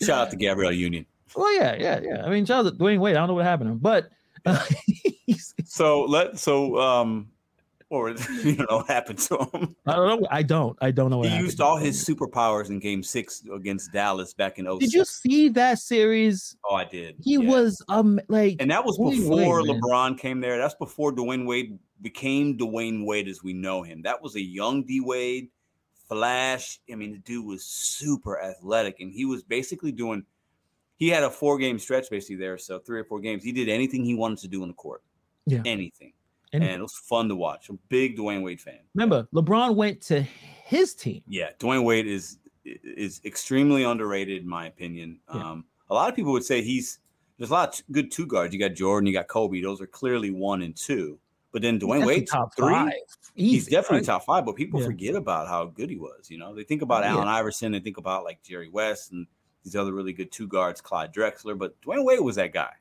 [LAUGHS] Shout out to Gabrielle Union. well, yeah, yeah, yeah. I mean, shout out to Dwyane Wade. I don't know what happened to him, but uh, [LAUGHS] So let so um, or you don't know what happened to him. I don't know. I don't. I don't know. What He used all his superpowers in Game Six against Dallas back in 07. Did you see that series? Oh, I did. He yeah. was um like and that was before Wade, man. LeBron came there. That's before Dwyane Wade became Dwyane Wade as we know him. That was a young D Wade, flash. I mean, the dude was super athletic, and he was basically doing. He had a four game stretch basically there, so three or four games. He did anything he wanted to do in the court. Yeah. anything, And- and it was fun to watch. I'm a big Dwyane Wade fan. remember LeBron went to his team. Yeah, Dwyane Wade is is extremely underrated in my opinion. Yeah. Um, a lot of people would say he's there's a lot of good two guards. You got Jordan, you got Kobe. Those are clearly one and two. But then Dwyane Wade's top three. five. He's definitely right? top five, but people Yeah. forget about how good he was. You know, they think about Yeah. Allen Iverson, they think about like Jerry West and these other really good two guards, Clyde Drexler. But Dwyane Wade was that guy.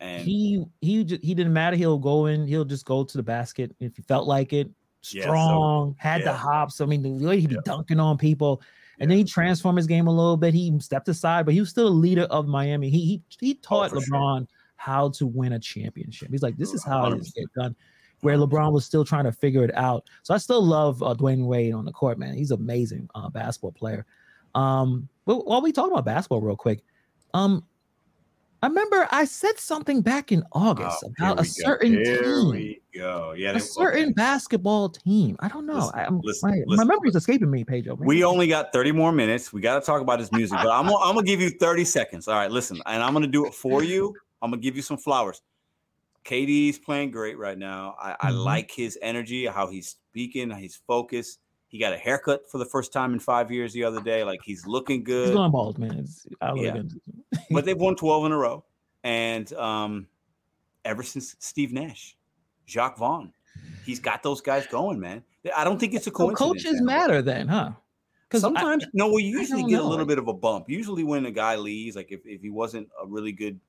And he he he didn't matter. He'll go in. He'll just go to the basket if he felt like it. Yeah, so- Strong, had the hops. I mean, the way he'd be dunking on people, and then he transformed his game a little bit. He stepped aside, but he was still a leader of Miami. He he he oh, taught Oh, for sure. LeBron how to win a championship. He's like, this is how it 100%. get done. Where LeBron was still trying to figure it out. So I still love uh, Dwyane Wade on the court, man. He's amazing uh, basketball player. Um, but while we talk about basketball real quick, um, I remember I said something back in August Oh, about a go. certain team, we go. Yeah, a certain okay. basketball team. I don't know. Listen, I, I'm, listen, my, my listen, memory's escaping me, Pedro. man. We only got 30 more minutes. We got to talk about his music, but I'm, I'm gonna give you 30 seconds. All right, listen, and I'm gonna do it for you. I'm gonna give you some flowers. KD's playing great right now. I, I Mhm. like his energy, how he's speaking, he's focused. He got a haircut for the first time in five years the other day. Like he's looking good. He's going bald, man. It's, I love Yeah. [LAUGHS] but they've won 12 in a row. And um, ever since Steve Nash, Jacque Vaughn. He's got those guys going, man. I don't think it's a So coincidence. coaches man. matter then, huh? Because Sometimes no, we usually get a little bit of a bump. Usually when a guy leaves, like if, if he wasn't a really good,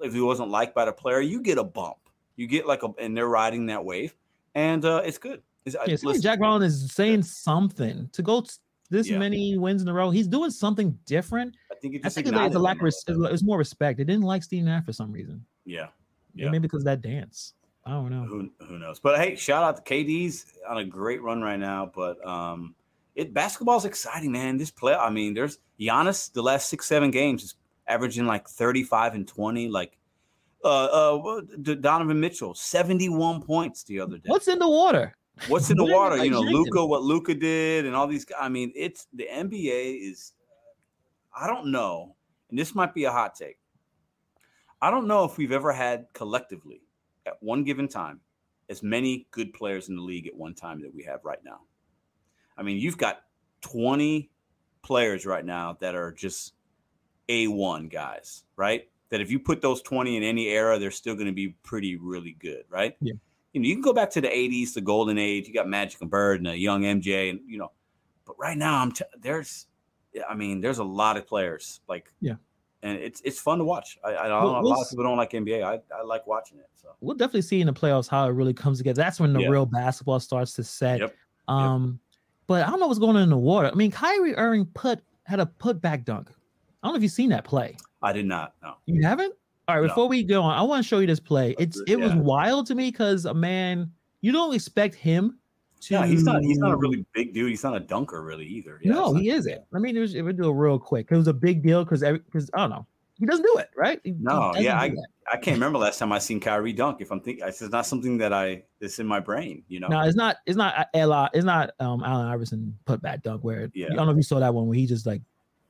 if he wasn't liked by the player, you get a bump. You get like a, and they're riding that wave, and uh, it's good. It's, yeah, listen, Jack Brown is saying something to go this Yeah. many wins in a row. He's doing something different. I think it I think it's a lack of res- it's more respect. They didn't like Steve Nash for some reason. Yeah, Yeah. Maybe because of that dance. I don't know. who who knows? But hey, shout out to KD's on a great run right now. But um, it basketball's exciting, man. This play, I mean, there's Giannis. The last six seven games is averaging like thirty five and twenty. Like uh, uh, Donovan Mitchell, seventy one points the other day. What's in the water? What's in the [LAUGHS] water? You know. Luka, what Luka did, and all these. I mean, it's the NBA is. I don't know, and this might be a hot take. I don't know if we've ever had collectively at one given time as many good players in the league at one time that we have right now. I mean, you've got 20 players right now that are just A1 guys, right? That if you put those 20 in any era, they're still going to be pretty, really good, right? Yeah. You know, you can go back to the 80s, the golden age. You got Magic and Bird and a young MJ, and you know, but right now, I'm t- there's, I mean, there's a lot of players like, Yeah. and it's it's fun to watch. I, I know Well, a we'll lot of people don't like NBA. I, I like watching it. So We'll definitely see in the playoffs how it really comes together. That's when the Yeah. real basketball starts to set. Yep. Um, but I don't know what's going on in the water. I mean, Kyrie Irving put had a put back dunk. I don't know if you've seen that play. I did not No. You haven't? All right, No. before we go on, I want to show you this play. It's it was wild to me because a man you don't expect him to. Yeah, he's not. He's not a really big dude. He's not a dunker really either. Yeah, no, he isn't. I mean, it was, it would do it real quick. It was a big deal because because I don't know. He doesn't do it right. He- he No, doesn't yeah, I. I can't remember last time I seen Kyrie dunk. If I'm thinking, it's not something that I it's in my brain. You know. No, it's not. It's not. Ella. It's not. Um, Allen Iverson put back dunk where. Yeah. I don't know if you saw that one where he just like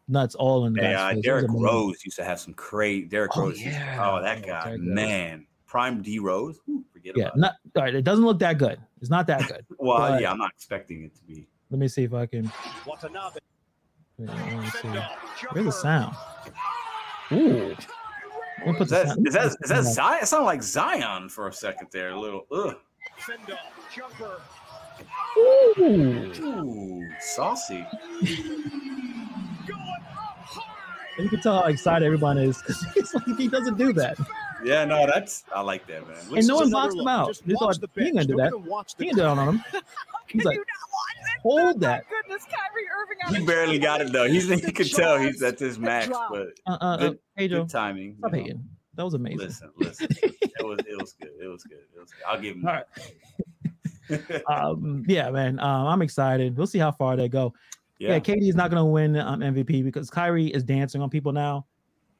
nuts all in the Hey, guy's uh, face. Derrick. Rose used to have some crazy. Derrick Oh, Rose. used to- oh, that guy, Derrick Rose. man, prime D Rose. Whew, Forget Yeah, about not all right. It doesn't look that good. It's not that good. [LAUGHS] Well, but- yeah, I'm not expecting it to be. Let me see if I can. Watanabe. wait, let me see. Where's the sound? Ooh. I'm gonna put Is the that sound- is that is that sound. Zion? It sounded like Zion for a second there. A little. Ugh. Send-off. Jumper. Ooh. Ooh, saucy. [LAUGHS] Going up high. And you can tell how excited everyone is because [LAUGHS] it's like he doesn't do that. Yeah, no, that's I like that, man. And no one Another boxed him out. Just They watch thought the he ain't gonna do that. even watch the He ain't down on him. He's [LAUGHS] like, you not watch it? hold that. Goodness, Kyrie Irving He barely got it though. He's he could tell he's at his max, but Uh, uh, uh, Good- hey Joe, good timing. stop hating. That was amazing. Listen, listen. it was it was good. It was good. It was good. I'll give him. All right. [LAUGHS] Um, yeah, man. Um, I'm excited. We'll see how far they go. Yeah, yeah. KD is not going to win um, MVP because Kyrie is dancing on people now,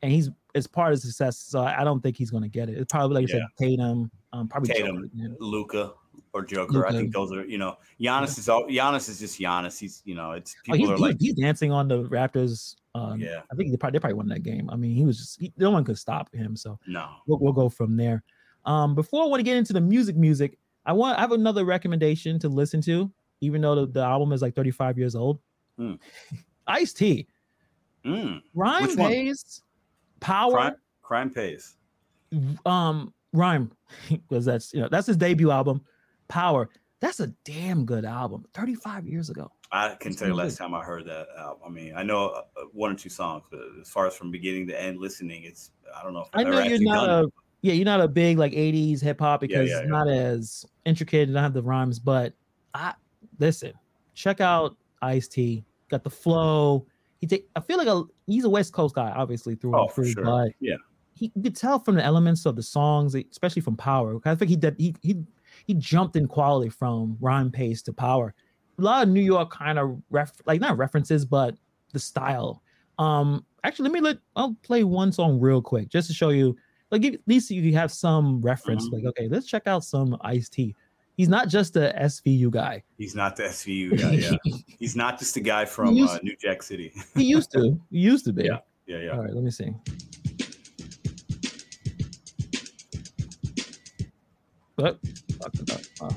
and he's it's part of success. So I I don't think he's going to get it. It's probably like I said, Tatum, um, probably Tatum. Luka or Joker. I think those are you know Giannis is all Giannis is just Giannis. He's you know it's Oh, people he's, are he- like he's dancing on the Raptors. Um, yeah I think they probably, they probably won that game. I mean, he was just he, no one could stop him. So no we'll, we'll go from there. Um, before I want to get into the music, music, I want I have another recommendation to listen to, even though the, the album is like 35 years old. Hmm. Ice T, mm, Rhyme? Pays, Power, crime crime pays. um, Rhyme, [LAUGHS] because that's you know that's his debut album. Power, that's a damn good album. 35 years ago. I can It's tell you last time I heard that album. I mean, I know uh, uh, one or two songs, but as far as from beginning to end listening, it's I don't know if I I've know ever you're not a it. yeah, you're not a big like 80s hip hop because yeah, it's yeah. not as intricate and I have the rhymes, but I listen, check out Ice T. Got the flow. He take I feel like a he's a West Coast guy, obviously through Oh, and through, sure. but Yeah. he you could tell from the elements of the songs, especially from Power. I think he did he he he jumped in quality from Rhyme Pays to power. A lot of New York kind of ref like not references, but the style. Um, actually, let me let I'll play one song real quick just to show you. Like at least you have some reference. Mhm. Like, okay, let's check out some Ice T. He's not just a SVU guy. He's not the SVU guy. Yeah, [LAUGHS] he's not just a guy from used- uh, New Jack City. he used to. He used to be. Yeah. yeah, yeah. All right, let me see. What? Fuck it up. Oh.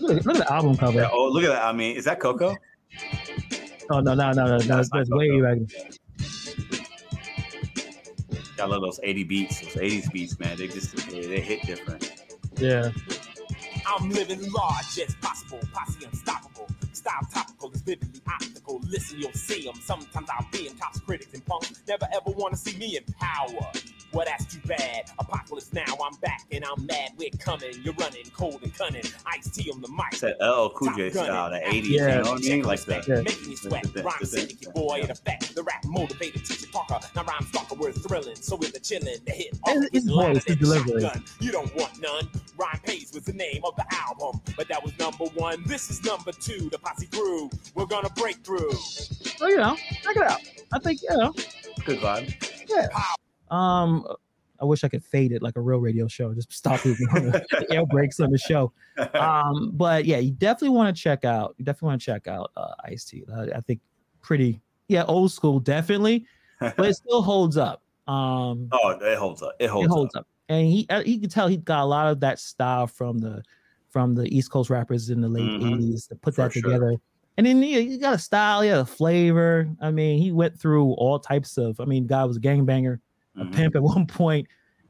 Look, look at the album cover. Yeah, Oh, look at that. I mean, is that Coco? Oh no, no, no, no, no. That's, that's way back. I love those 80 beats, those 80s beats, man. They just they, they hit different. Yeah. I'm living large as possible, posse unstoppable. Style topical is vividly optical. Listen, you'll see them. Sometimes I'll be in tops, critics, and punks. Never ever want to see me in power. Well, that's too bad. Apocalypse now, I'm back and I'm mad. We're coming. You're running, cold and cunning. Ice T on the mic. It's that LL Cool J style, the 80s. Yeah. You know what I mean? Like that. Yeah. Making you sweat. [LAUGHS] Rhyme syndicate boy in effect. The rap motivated teacher talker. Now rhyme stalker, we're thrilling. So we're the chillin'. The hit. His- always his louder than shotgun. You don't want none. Rhyme pays was the name of the album. But that was number one. This is number two. The posse grew. We're gonna break through. So you know, check it out. I think you know. Good vibe. Um, I wish I could fade it like a real radio show. Just stop it the [LAUGHS] air breaks on the show. Um, but yeah, you definitely want to check out. You definitely want to check out uh, Ice T. Uh, I think pretty, yeah, old school, definitely, but it still holds up. Um, [LAUGHS] oh, it holds up. It holds, it holds up. and he uh, he could tell he got a lot of that style from the from the East Coast rappers in the late Mhm. 80s to put For that sure. together. And then he, he got a style, he had a flavor. I mean, he went through all types of. I mean, guy was a gangbanger, a Mhm. pimp at one point,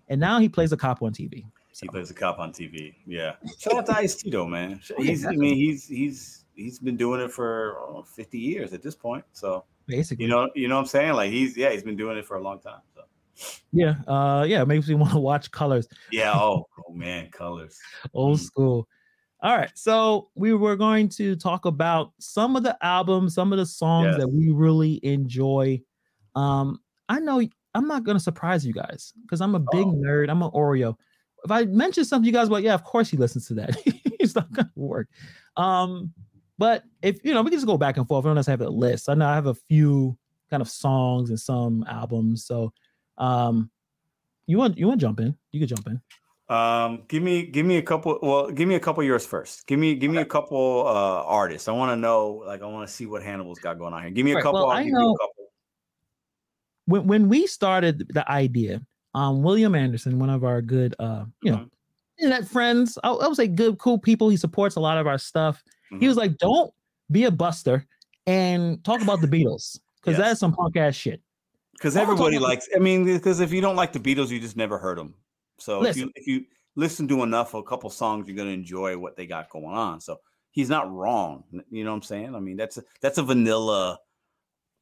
and now he plays a cop on TV. He plays a cop on TV. Yeah. [LAUGHS] Shout out to Ice T though, man. Oh, He's, I mean, he's he's he's been doing it for oh, 50 years at this point. So Basically, you know, you know what I'm saying? Like he's yeah, he's been doing it for a long time. So yeah, uh, yeah, it makes me [LAUGHS] want to watch Colors, yeah. Oh, oh man, colors. [LAUGHS] old Mhm. school. All right, so we were going to talk about some of the albums, some of the songs Yes. that we really enjoy. Um, I know I'm not gonna surprise you guys because I'm a big Oh. nerd. I'm an Oreo. If I mention something, you guys, well, yeah, of course he listens to that. [LAUGHS] it's not gonna work. Um, but if you know, we can just go back and forth. I don't necessarily have a list. I know I have a few kind of songs and some albums. So, um, you want you want to jump in? You could jump in. Um, give me give me a couple. Well, give me a couple of yours first. Give me give me a couple uh artists. I want to know. Like, I want to see what Hannibal's got going on here. Give me a couple. well, you know- a couple. When when we started the idea, um, William Anderson, one of our good, uh, you know, Mhm. internet friends, I, I would say good, cool people. He supports a lot of our stuff. He Mhm. was like, "Don't be a buster and talk about the Beatles because Yes. that's some punk ass shit." because I wanna talk everybody likes. I mean, because if you don't like the Beatles, you just never heard them. So if you Listen. if you listen to enough of a couple songs, you're gonna enjoy what they got going on. So he's not wrong. You know what I'm saying? I mean, that's a that's a vanilla.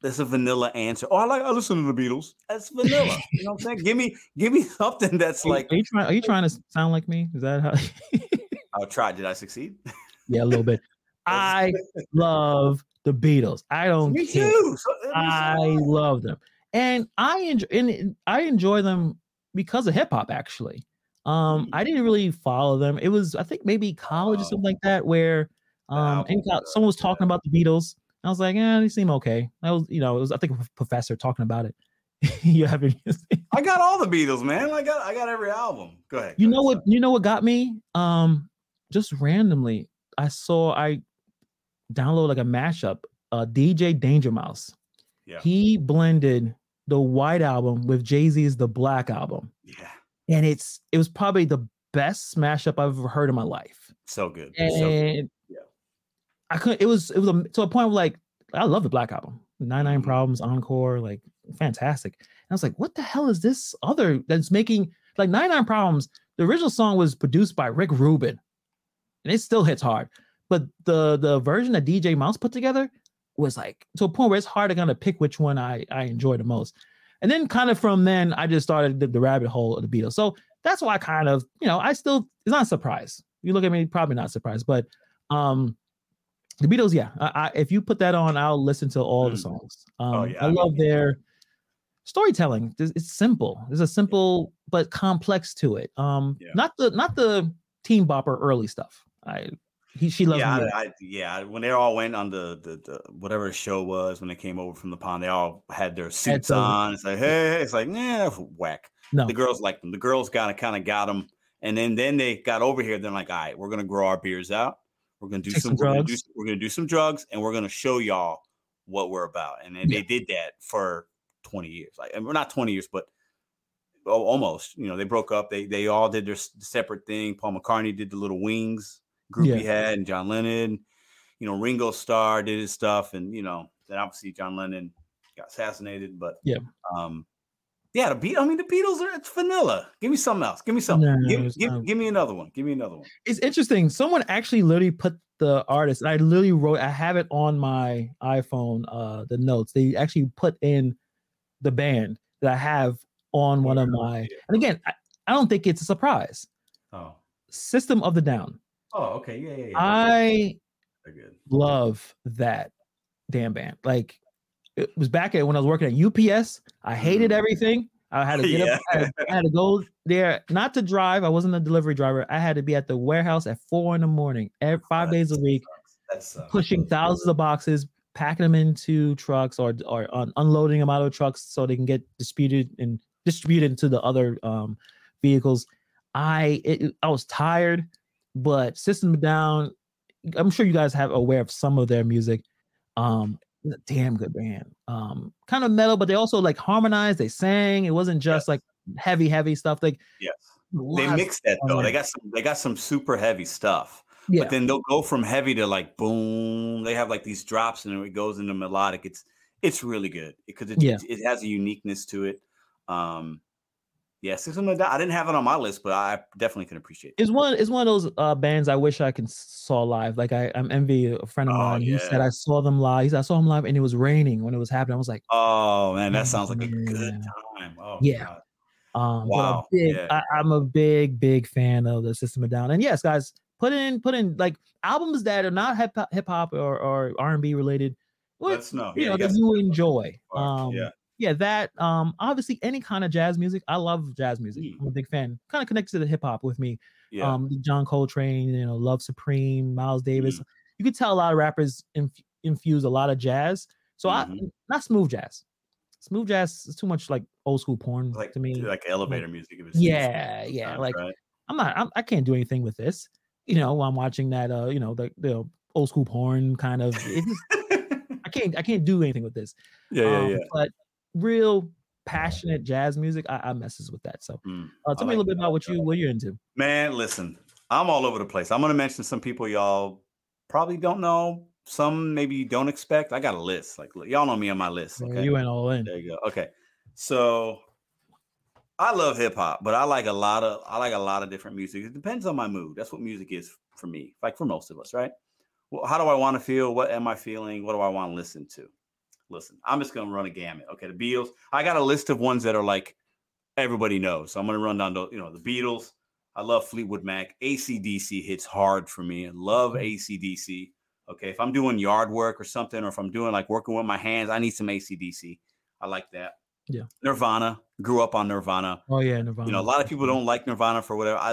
That's a vanilla answer. Oh, I like I listen to the Beatles. That's vanilla. [LAUGHS] you know what I'm saying? Give me give me something that's Are like. are you trying? Are you trying to sound like me? Is that how? I'll [LAUGHS] try. Did I succeed? yeah, a little bit. [LAUGHS] I love the Beatles. I don't Me care. too. So, I so I I. love them, and I enjoy and I enjoy them because of hip hop. Actually, um, Mm. I didn't really follow them. It was I think maybe college or Oh. something like that where um, in album, co- uh, someone was talking about the Beatles. I was like, yeah, they seem okay. I was, you know, it was I think a professor talking about it. [LAUGHS] you haven't. [LAUGHS] I got all the Beatles, man. I got I got every album. Go ahead. you go know ahead, what? You know what got me? Um, just randomly, I saw I download like a mashup. Uh, DJ Danger Mouse. Yeah. He blended the White album with Jay Z's The Black album, Yeah. and it's it was probably the best mashup I've ever heard in my life. So good. And So good. I couldn't. It was it was a, to a point where like I love the Black album, Nine Nine Mhm. Problems, Encore, like fantastic. And I was like, what the hell is this other that's making like Nine Nine Problems? The original song was produced by Rick Rubin, and it still hits hard. But the the version that DJ Mouse put together was like to a point where it's hard to kind of pick which one I I enjoy the most. And then kind of from then I just started the, the rabbit hole of the Beatles. So that's why I kind of you know I still it's not a surprise. You look at me, probably not surprised, but um the Beatles, yeah. I, I, if you put that on, I'll listen to all the Mm. songs. Um, Oh, yeah, I love their storytelling. It's, simple. There's a simple but complex to it. Um, Yeah. not the not the teen bopper early stuff. I he she loves yeah. I, yeah. When they all went on the, the the whatever show was, when they came over from the pond, they all had their suits on. It's like, hey, it's like, nah, whack. No. The girls liked them. The girls kind of kind of got them, and then then they got over here. They're like, all right, we're gonna grow our beards out. We're gonna do Take some, some we're gonna do, drugs. some- we're gonna do some drugs, and we're gonna show y'all what we're about. And then Yeah. they did that for twenty years. Like, and we're not twenty years, but almost. You know, they broke up. They they all did their separate thing. Paul McCartney did the little wings group Yeah. he had, and John Lennon. You know, Ringo Starr did his stuff, and you know, then obviously John Lennon got assassinated. But Yeah. um, Yeah, the beat. I mean, the Beatles are it's vanilla. Give me something else. Give me something. No, give, give, not. give me another one. Give me another one. It's interesting. Someone actually literally put the artist. I literally wrote. I have it on my iPhone. Uh, the notes. They actually put in the band that I have on one of my. And again, I, I don't think it's a surprise. Oh. System of the Down. Oh, okay. Yeah, yeah, yeah. I love that damn band. Like it was back at when I was working at UPS. I hated Mhm. everything. I had to get up. I had, [LAUGHS] I had to go there, not to drive. I wasn't a delivery driver. I had to be at the warehouse at four in the morning, every, five days a week, pushing thousands of boxes, packing them into trucks or or un- unloading them out of trucks so they can get disputed and distributed into the other um, vehicles. I it, I was tired, but System Down. I'm sure you guys have aware of some of their music. Um, damn good band. Um, kind of metal, but they also like harmonized. They sang. It wasn't just Yes. like heavy, heavy stuff. Like Yes. They lot of mix that though. They got some. They got some super heavy stuff. yeah. But then they'll go from heavy to like boom. They have like these drops and it goes into melodic. It's it's really good because it Yeah. it, it has a uniqueness to it. Um, yeah, System of a Down. I didn't have it on my list, but I definitely can appreciate it. It's one. It's one of those uh, bands I wish I can saw live. Like I, I'm envy a friend of Oh, mine. He said. I saw them live. He said I saw them live, and it was raining when it was happening. I was like, Oh man, that sounds like a good Yeah. time. Oh Yeah. Um, Wow, big, yeah. I, I'm a big, big fan of the System of a Down. And yes, guys, put in, put in like albums that are not hip hip hop or or R and B related. What Let us know. you Yeah, know you that you enjoy. Um, yeah. Yeah, that um obviously any kind of jazz music. I love jazz music. Mm. I'm a big fan. Kind of connects to the hip hop with me. Yeah. Um, John Coltrane, you know, Love Supreme, Miles Davis. Mm. You could tell a lot of rappers inf- infuse a lot of jazz. So I Mhm. not smooth jazz. Smooth jazz is too much like old school porn like to me. like elevator music. If yeah, yeah. sometimes, Like right? I'm not. I'm, I can't do anything with this. You know, I'm watching that. Uh, you know, the the old school porn kind of. I can't. I can't do anything with this. [LAUGHS] yeah, yeah, Um, yeah. But real passionate jazz music, I, I messes with that. So, Mm, uh, tell me a little bit about what you what you're into. Man, listen, I'm all over the place. I'm gonna mention some people y'all probably don't know. Some maybe you don't expect. I got a list. Like y'all know me on my list. Okay. You went all in. There you go. Okay. So I love hip hop, but I like a lot of I like a lot of different music. It depends on my mood. That's what music is for me. Like for most of us, right? Well, how do I want to feel? What am I feeling? What do I want to listen to? Listen, I'm just gonna run a gamut. Okay, the Beatles. I got a list of ones that are like everybody knows. So I'm gonna run down the, you know, the Beatles. I love Fleetwood Mac. ACDC hits hard for me. I love mm-hmm. ACDC. Okay, if I'm doing yard work or something, or if I'm doing like working with my hands, I need some ACDC. I like that. Yeah. Nirvana. Grew up on Nirvana. Oh yeah, Nirvana. You know, a lot of people don't like Nirvana for whatever. I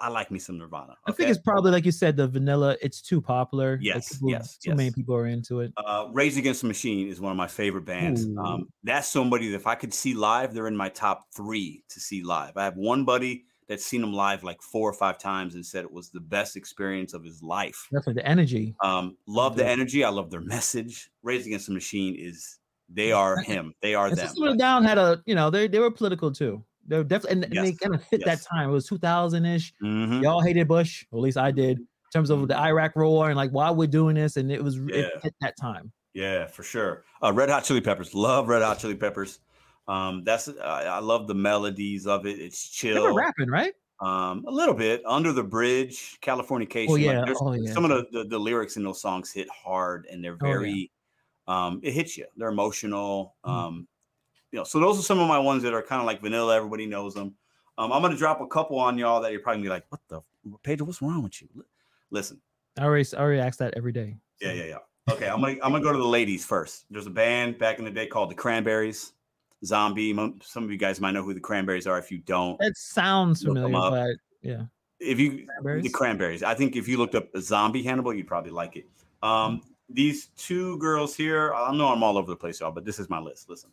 I like me some Nirvana. I think it's probably like you said, the vanilla. It's too popular. like, Yes, people- yes, Too many people are into it. uh, Rage Against the Machine is one of my favorite bands. Um, that's somebody that if I could see live, they're in my top three to see live. I have one buddy that's seen them live like four or five times and said it was the best experience of his life. Definitely the energy. Um, love the energy. I love their message. Rage Against the Machine is they are him. They are And them. System Down had a, you know, they they were political too. They were definitely, and, and they kind of fit yes. that time. It was 2000 ish. Mhm. Y'all hated Bush, or at least I did, in terms of the Iraq War and like why we're doing this, and it was Yeah. it fit that time. Yeah, for sure. Uh, Red Hot Chili Peppers. Love Red Hot Chili Peppers. Um, that's I I love the melodies of it. It's They were chill. rapping, right? Um, a little bit under the bridge, Californication. Oh yeah, there's- oh yeah. some of the, the the lyrics in those songs hit hard and they're Oh, yeah. Um it hits you. They're emotional Mhm. um you know so those are some of my ones that are kind of like vanilla everybody knows them um i'm gonna drop a couple on y'all that you're probably gonna be like what the pedro what's wrong with you? Li- listen. I already I already asked that every day. yeah yeah yeah. Okay i'm gonna i'm gonna go to the ladies first. There's a band back in the day called the cranberries. Zombie some of you guys might know who the cranberries are if you don't it sounds familiar, but yeah. if you Cranberries? the cranberries? I think if you looked up zombie hannibal you'd probably like it. Um these two girls here i know i'm all over the place y'all but this is my list. Listen.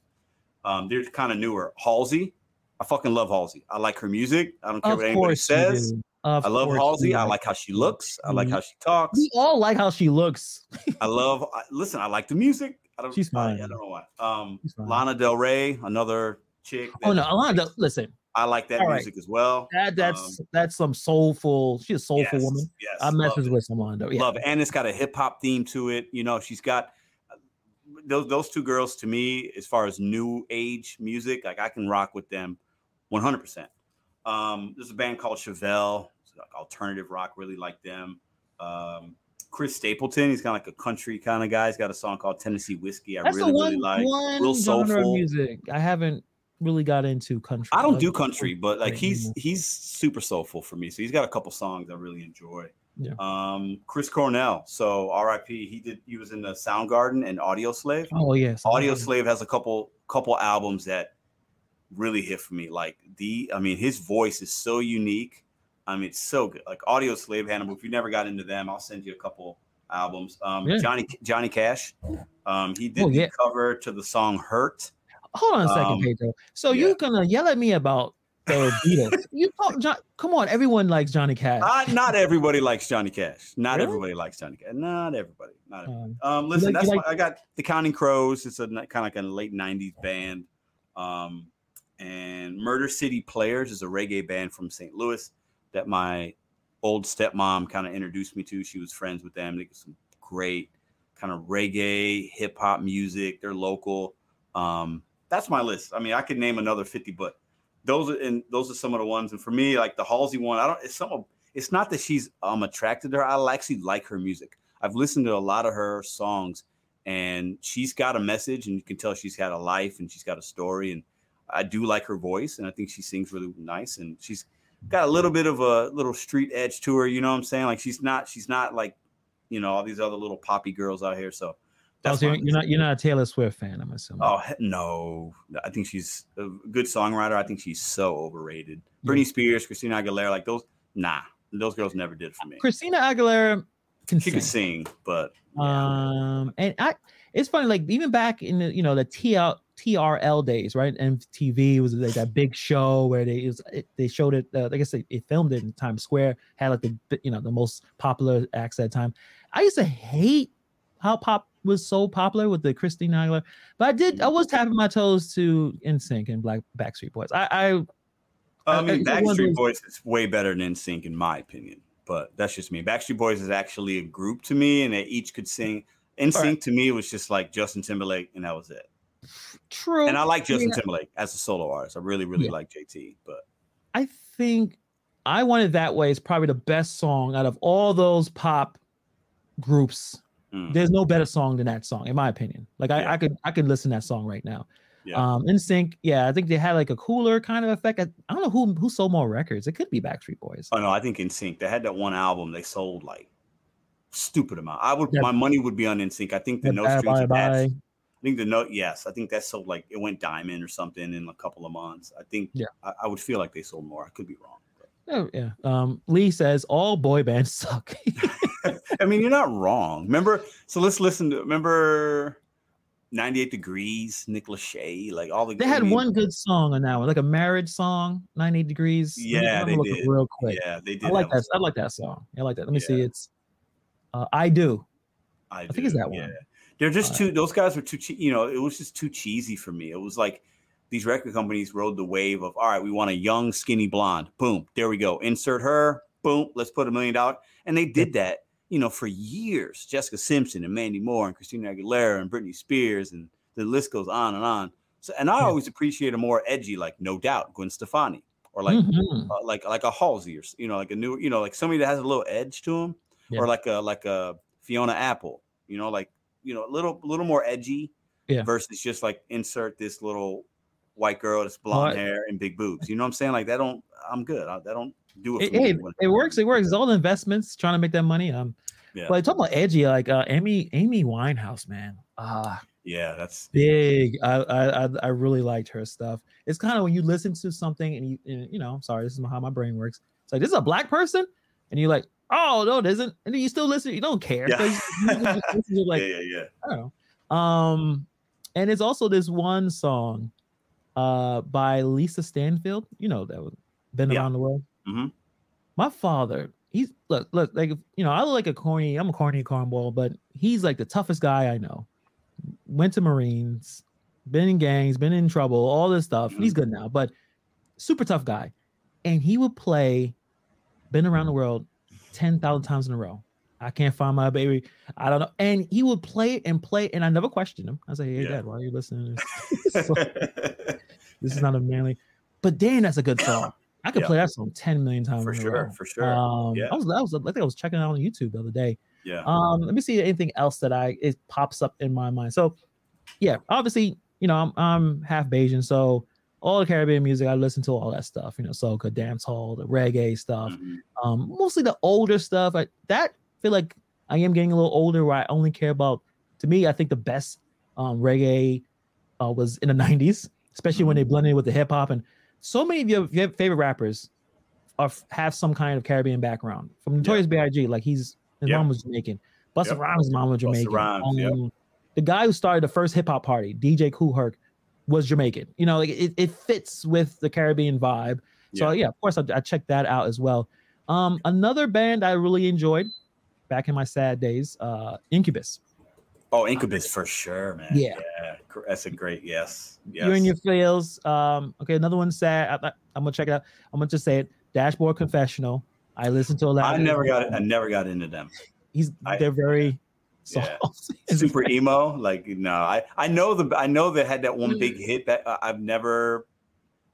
Um they're kind of newer. Halsey i fucking love halsey. I like her music. I don't care Of what anybody says. i love halsey. i like how she looks. I like Mhm. how she talks. We all like how she looks. i love I, listen i like the music. I don't She's I, I don't know why. Um lana del rey another chick Oh no, Alana, listen, i like that All right. music as well that that's Um, that's some soulful. She's a soulful yes, woman. yes I messes with some Alana. Yeah. love it. and it's got a hip hop theme to it. You know, she's got those those two girls to me, as far as new age music, like I can rock with them, one hundred percent. Um, there's a band called Chevelle, it's like alternative rock. Really like them. Um, Chris Stapleton, he's kind of like a country kind of guy. He's got a song called Tennessee Whiskey. I That's really one, really like. Real soulful. music I haven't really got into country. I don't do country, but like he's he's super soulful for me. So he's got a couple songs I really enjoy. Yeah. Um, Chris Cornell. So R.I.P. He did. He was in the Soundgarden and Audio Slave. Oh yes, Audio Slave has a couple couple albums that really hit for me. Like the, I mean, his voice is so unique. I mean, it's so good. Like Audio Slave, Hannibal. If you never got into them, I'll send you a couple albums. Um, Yeah. Johnny Johnny Cash. Um, he did Oh, the cover to the song "Hurt." Hold on a second, Um, Pedro. So yeah. you're gonna yell at me about the Beatles? you talk, John, come on, everyone likes Johnny Cash. Uh, not everybody likes Johnny Cash. Not Really? everybody likes Johnny Cash. Not everybody. Not everybody. Um, Um, listen, like- that's like- I got the Counting Crows. It's a kind of like a late '90s band. Um, and Murder City Players is a reggae band from St. Louis that my old stepmom kind of introduced me to. She was friends with them. They got some great kind of reggae, hip hop music. They're local. Um, that's my list. I mean, I could name another 50, but those are and those are some of the ones. And for me, like the Halsey one, I don't. It's some. It's not that she's um attracted to her. I actually like her music. I've listened to a lot of her songs, and she's got a message, and you can tell she's had a life and she's got a story. And I do like her voice, and I think she sings really nice. And she's got a little bit of a little street edge to her. You know what I'm saying? Like she's not. She's not like you know all these other little poppy girls out here. So that's so my you're, not you're not a Taylor Swift fan, I'm assuming. Oh no! I think she's a good songwriter. I think she's so overrated. Britney Spears, Christina Aguilera, like those. Nah, those girls never did for me. Christina Aguilera can She sing. could sing, but Um, and I, it's funny, like even back in the you know the TL, TRL days, right? MTV was like that big show where they was, it, they showed it. Uh, I guess they, they filmed it in Times Square. Had like the you know the most popular acts at that time. I used to hate how pop was so popular with the Christina Aguilera, but I did I was mm-hmm. tapping my toes to NSYNC and Black Backstreet Boys. I, I I mean, of Backstreet Boys is way better than NSYNC in my opinion. But that's just me. Backstreet Boys is actually a group to me, and they each could sing. NSYNC Right. to me was just like Justin Timberlake, and that was it. true, And I like Justin mean, Timberlake as a solo artist. I really, really Yeah. like JT. But I think I Want It That Way is probably the best song out of all those pop groups. Mm, There's no better song than that song, in my opinion. Like I, Yeah. I could I could listen to that song right now. Yeah. Um in sync, yeah, I think they had like a cooler kind of effect. I, I don't know who who sold more records. It could be Backstreet Boys. oh no, I think NSYNC. They had that one album. They sold like stupid amount. I would. Yeah. My money would be on NSYNC. I think the Yeah, No Bye Strings Bye Attached. Bye. I think the note, yes, I think that sold like it went diamond or something in a couple of months. I think, Yeah. I, I would feel like they sold more. I could be wrong. but- Oh, yeah. Um Lee says all boy bands suck. [LAUGHS] [LAUGHS] I mean, you're not wrong. Remember, so let's listen to remember 98 Degrees, Nick Lachey, like all the they I had mean, one good song on that one, like a marriage song, 98 degrees. Yeah, they look did. real quick. Yeah, they did. I like that. I like that song. I like that. Let me see. It's uh, I do. I, think it's that one. Yeah. They're just Uh, too, those guys were too, che- you know, it was just too cheesy for me. It was like these record companies rode the wave of, all right, we want a young, skinny blonde. Boom, there we go. Insert her. Boom, let's put a million dollars. And they did that, you know, for years. Jessica Simpson and Mandy Moore and Christina Aguilera and Britney Spears and the list goes on and on. So, and I Yeah. always appreciate a more edgy, like No Doubt, Gwen Stefani, or like Mhm. uh, like like a Halsey or you know like a new you know like somebody that has a little edge to them Yeah. or like a like a Fiona Apple you know like you know a little a little more edgy Yeah. versus just like insert this little white girl that's blonde hair and big boobs you know what I'm saying like that don't I'm good I, that don't do it It, hey, when- it works. It works. It's all the investments trying to make that money. Um, Yeah. but talking about edgy, like uh, Amy Amy Winehouse, man. Ah, yeah that's big. I, I I I really liked her stuff. It's kind of when you listen to something and you and, you know, I'm sorry, this is how my brain works. It's like this is a black person, and you're like, oh no, it isn't, and then you still listen. You don't care. Yeah. So you- you like [LAUGHS] yeah yeah yeah I. Um, and it's also this one song, uh, by Lisa Stansfield. You know that was been Yeah. around the world. Mhm. My father, he's look, look, like you know, I look like a corny. I'm a corny cornball, but he's like the toughest guy I know. Went to Marines, been in gangs, been in trouble, all this stuff. He's good now, but super tough guy. And he would play "Been Around the World" ten thousand times in a row. I can't find my baby. I don't know. And he would play and play, and I never questioned him. I was like, "Hey, Yeah. Dad, why are you listening? To this? [LAUGHS] [LAUGHS] So, this is not a manly." But dang, that's a good song. I could Yeah. play that song ten million times For sure, for sure. Um, Yeah. I was, I was, I think I was checking it out on YouTube the other day. yeah. Um, let me see anything else that I it pops up in my mind. So, yeah, obviously, you know, I'm I'm half Bajan, so all the Caribbean music I listen to, all that stuff, you know, soca, dance hall, the reggae stuff, Mhm. um, mostly the older stuff. I, that feel like I am getting a little older, where I only care about. To me, I think the best um, reggae uh, was in the '90s, especially when they blended it with the hip hop. And so many of your, your favorite rappers are have some kind of Caribbean background. From Notorious B.I.G., like he's his Yeah. mom was Jamaican. Busta Yep. Rhymes' mom was Jamaican. Rhymes, yep. Um, The guy who started the first hip hop party, DJ Kool Herc, was Jamaican. You know, like it, it fits with the Caribbean vibe. So yeah, of course I, I checked that out as well. Um, another band I really enjoyed back in my sad days, uh, Incubus. Oh, Incubus for sure, man. Yeah. yeah. That's a great yes. Yes. You and your feels. Um, okay, another one sad. I, am gonna check it out. I'm gonna just say it. Dashboard Confessional. I listened to a lot. I never got. [LAUGHS] I never got into them. He's I- they're very Yeah. soft. [LAUGHS] Super [LAUGHS] emo. Like no, I I know the I know they had that one big Mm. hit that uh, I've never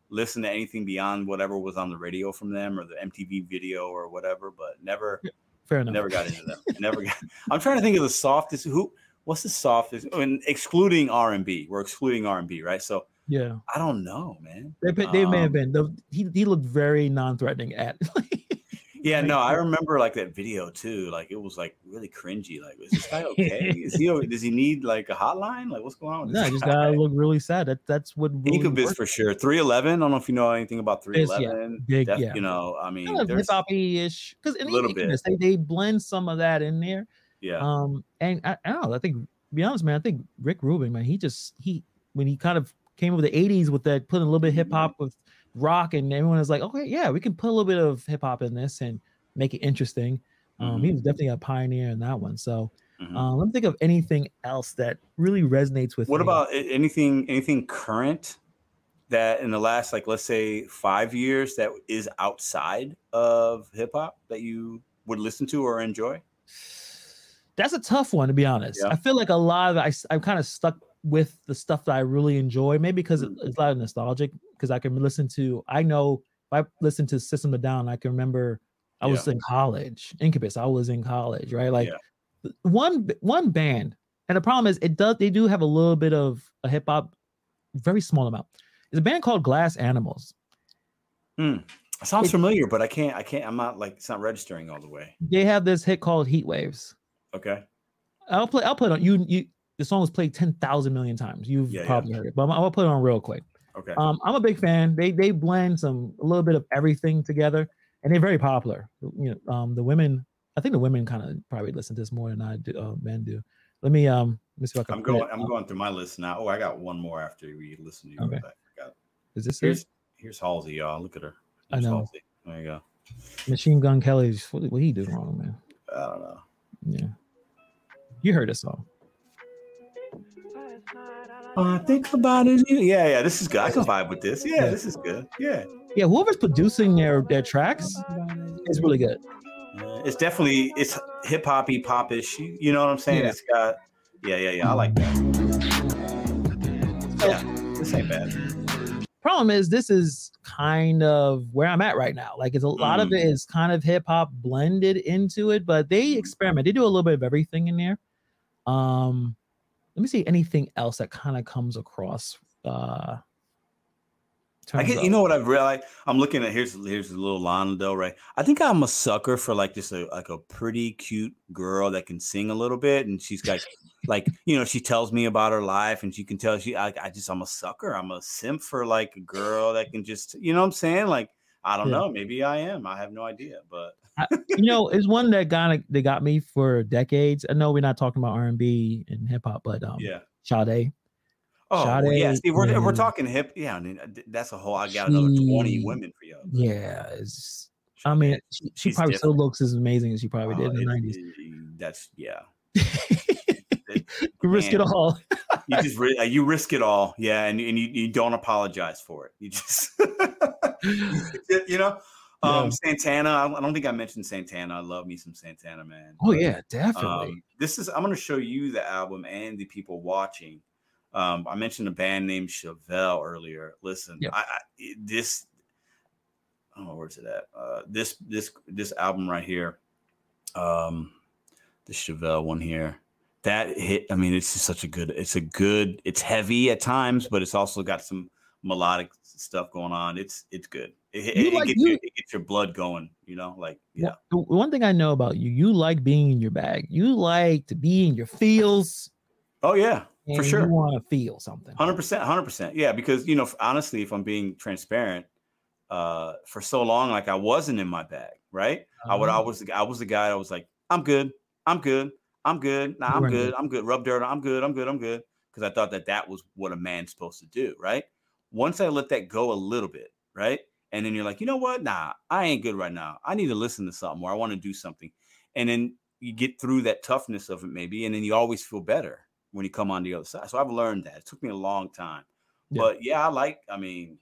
listened to anything beyond whatever was on the radio from them or the MTV video or whatever. But never Fair enough. never got into them. Never got. I'm trying to think of the softest. Who? What's the softest? I mean, excluding R and B. We're excluding R and B, right? So Yeah, I don't know, man. they, they may have Um, been. The, he he looked very non-threatening at. [LAUGHS] Yeah, no, I remember like that video too. Like it was like really cringy. Like, is this guy [LAUGHS] okay? is he? Does he need like a hotline? Like, what's going on? With no, this just guy? gotta look really sad. That that's what really Incubus for sure. Three eleven. I don't know if you know anything about three eleven. Yeah, big, yeah. You know, I mean, hip there's hop ish because in Little Incubus, they they blend some of that in there. Yeah, Um, and I, I don't know. I think, to be honest, man, I think Rick Rubin, man, he just he when he kind of came over the '80s with that, putting a little bit of hip hop with rock, and everyone was like, okay, yeah, we can put a little bit of hip hop in this and make it interesting. Um, he was definitely a pioneer in that one. So, Mhm. uh, let me think of anything else that really resonates with. What me. about anything? Anything current that in the last like let's say five years that is outside of hip hop that you would listen to or enjoy? That's a tough one to be honest. Yeah. I feel like a lot of I, am kind of stuck with the stuff that I really enjoy. Maybe because Mm. it's a lot of nostalgic. Because I can listen to, I know if I listen to System of a Down, I can remember I was in college. Incubus, I was in college, right? Like th- one one band, and the problem is it does they do have a little bit of a hip hop, very small amount. It's a band called Glass Animals. Hmm. Sounds It- familiar, but I can't. I can't. I'm not like it's not registering all the way. They have this hit called Heat Waves. Okay. I'll play. I'll put it on you. You. The song was played ten thousand million times. You've Yeah, yeah. probably heard it, but I'm, gonna put it on real quick. Okay. Um, I'm a big fan. They they blend some a little bit of everything together, and they're very popular. You know, um, the women. I think the women kind of probably listen to this more than I do. Uh, men do. Let me um. Let me see if I. I'm put it going. I'm going through my list now. Oh, I got one more after we listen to you. Okay. Is this Here's it? here's Halsey, y'all. Look at her. I know. Halsey. There you go. Machine Gun Kelly's. What, what he do wrong, man? I don't know. Yeah. You heard this song. I think about it. Yeah, yeah. This is good. I can vibe with this. Yeah, this is good. Yeah. Yeah, whoever's producing their their tracks is really good. Yeah, It's definitely it's hip hoppy popish. You you know what I'm saying? Yeah. It's got yeah, yeah, yeah. I like that. Yeah, this ain't bad. problem is this is kind of where I'm at right now. Like it's a lot of Mm. it is kind of hip hop blended into it, but they experiment. They do a little bit of everything in there. Um, let me see anything else that kind of comes across. Uh, I get, you know what I've realized? I'm looking at here's here's a little Lana Del Rey. I think I'm a sucker for like just a like a pretty cute girl that can sing a little bit, and she's got like [LAUGHS] you know she tells me about her life, and she can tell she I, I just I'm a sucker. I'm a simp for like a girl that can just you know what I'm saying? Like I don't Yeah. know, maybe I am. I have no idea, but I- you know, it's one that got they got me for decades. I know we're not talking about R and B and hip hop, but um, yeah. Sade. Oh well, yeah, see, we're, we're talking hip. Yeah, I mean, uh, that's a whole. I got another twenty women for you. Yeah, it's, I mean, she, she probably still looks as amazing as she probably did in the Oh, nineties. That's yeah. [LAUGHS] Risk it all. You just uh, you risk it all, yeah, and and you, you don't apologize for it. You just [LAUGHS] you know. Um, Yeah. Santana. I don't think I mentioned Santana. I love me some Santana, man. Oh yeah, definitely. Um, this is I'm going to show you the album and the people watching. Um, I mentioned a band named Chevelle earlier. Listen, Yep. I, I this oh where's it at? Uh, this this this album right here, um, the Chevelle one here. That hit. I mean, it's just such a good. It's a good. It's heavy at times, but it's also got some melodic stuff going on. It's it's good. It, it, like- gets you- your, it gets your blood going. You know, like yeah. One- One thing I know about you, you like being in your bag. You like to be in your feels. Oh yeah, for sure. You want to feel something. Hundred percent, hundred percent. Yeah, because you know, honestly, if I'm being transparent, uh, for so long, like I wasn't in my bag, right? I would, I Oh. was, I was the guy. that was like, I'm good, I'm good, I'm good. Nah, I'm good. I'm good. Rub dirt, I'm good, I'm good, I'm good. Because I thought that that was what a man's supposed to do, right? Once I let that go a little bit, right, and then you're like, you know what? Nah, I ain't good right now. I need to listen to something, or I want to do something, and then you get through that toughness of it, maybe, and then you always feel better when you come on the other side. So I've learned that. It took me a long time. Yeah. But yeah, I like, I mean,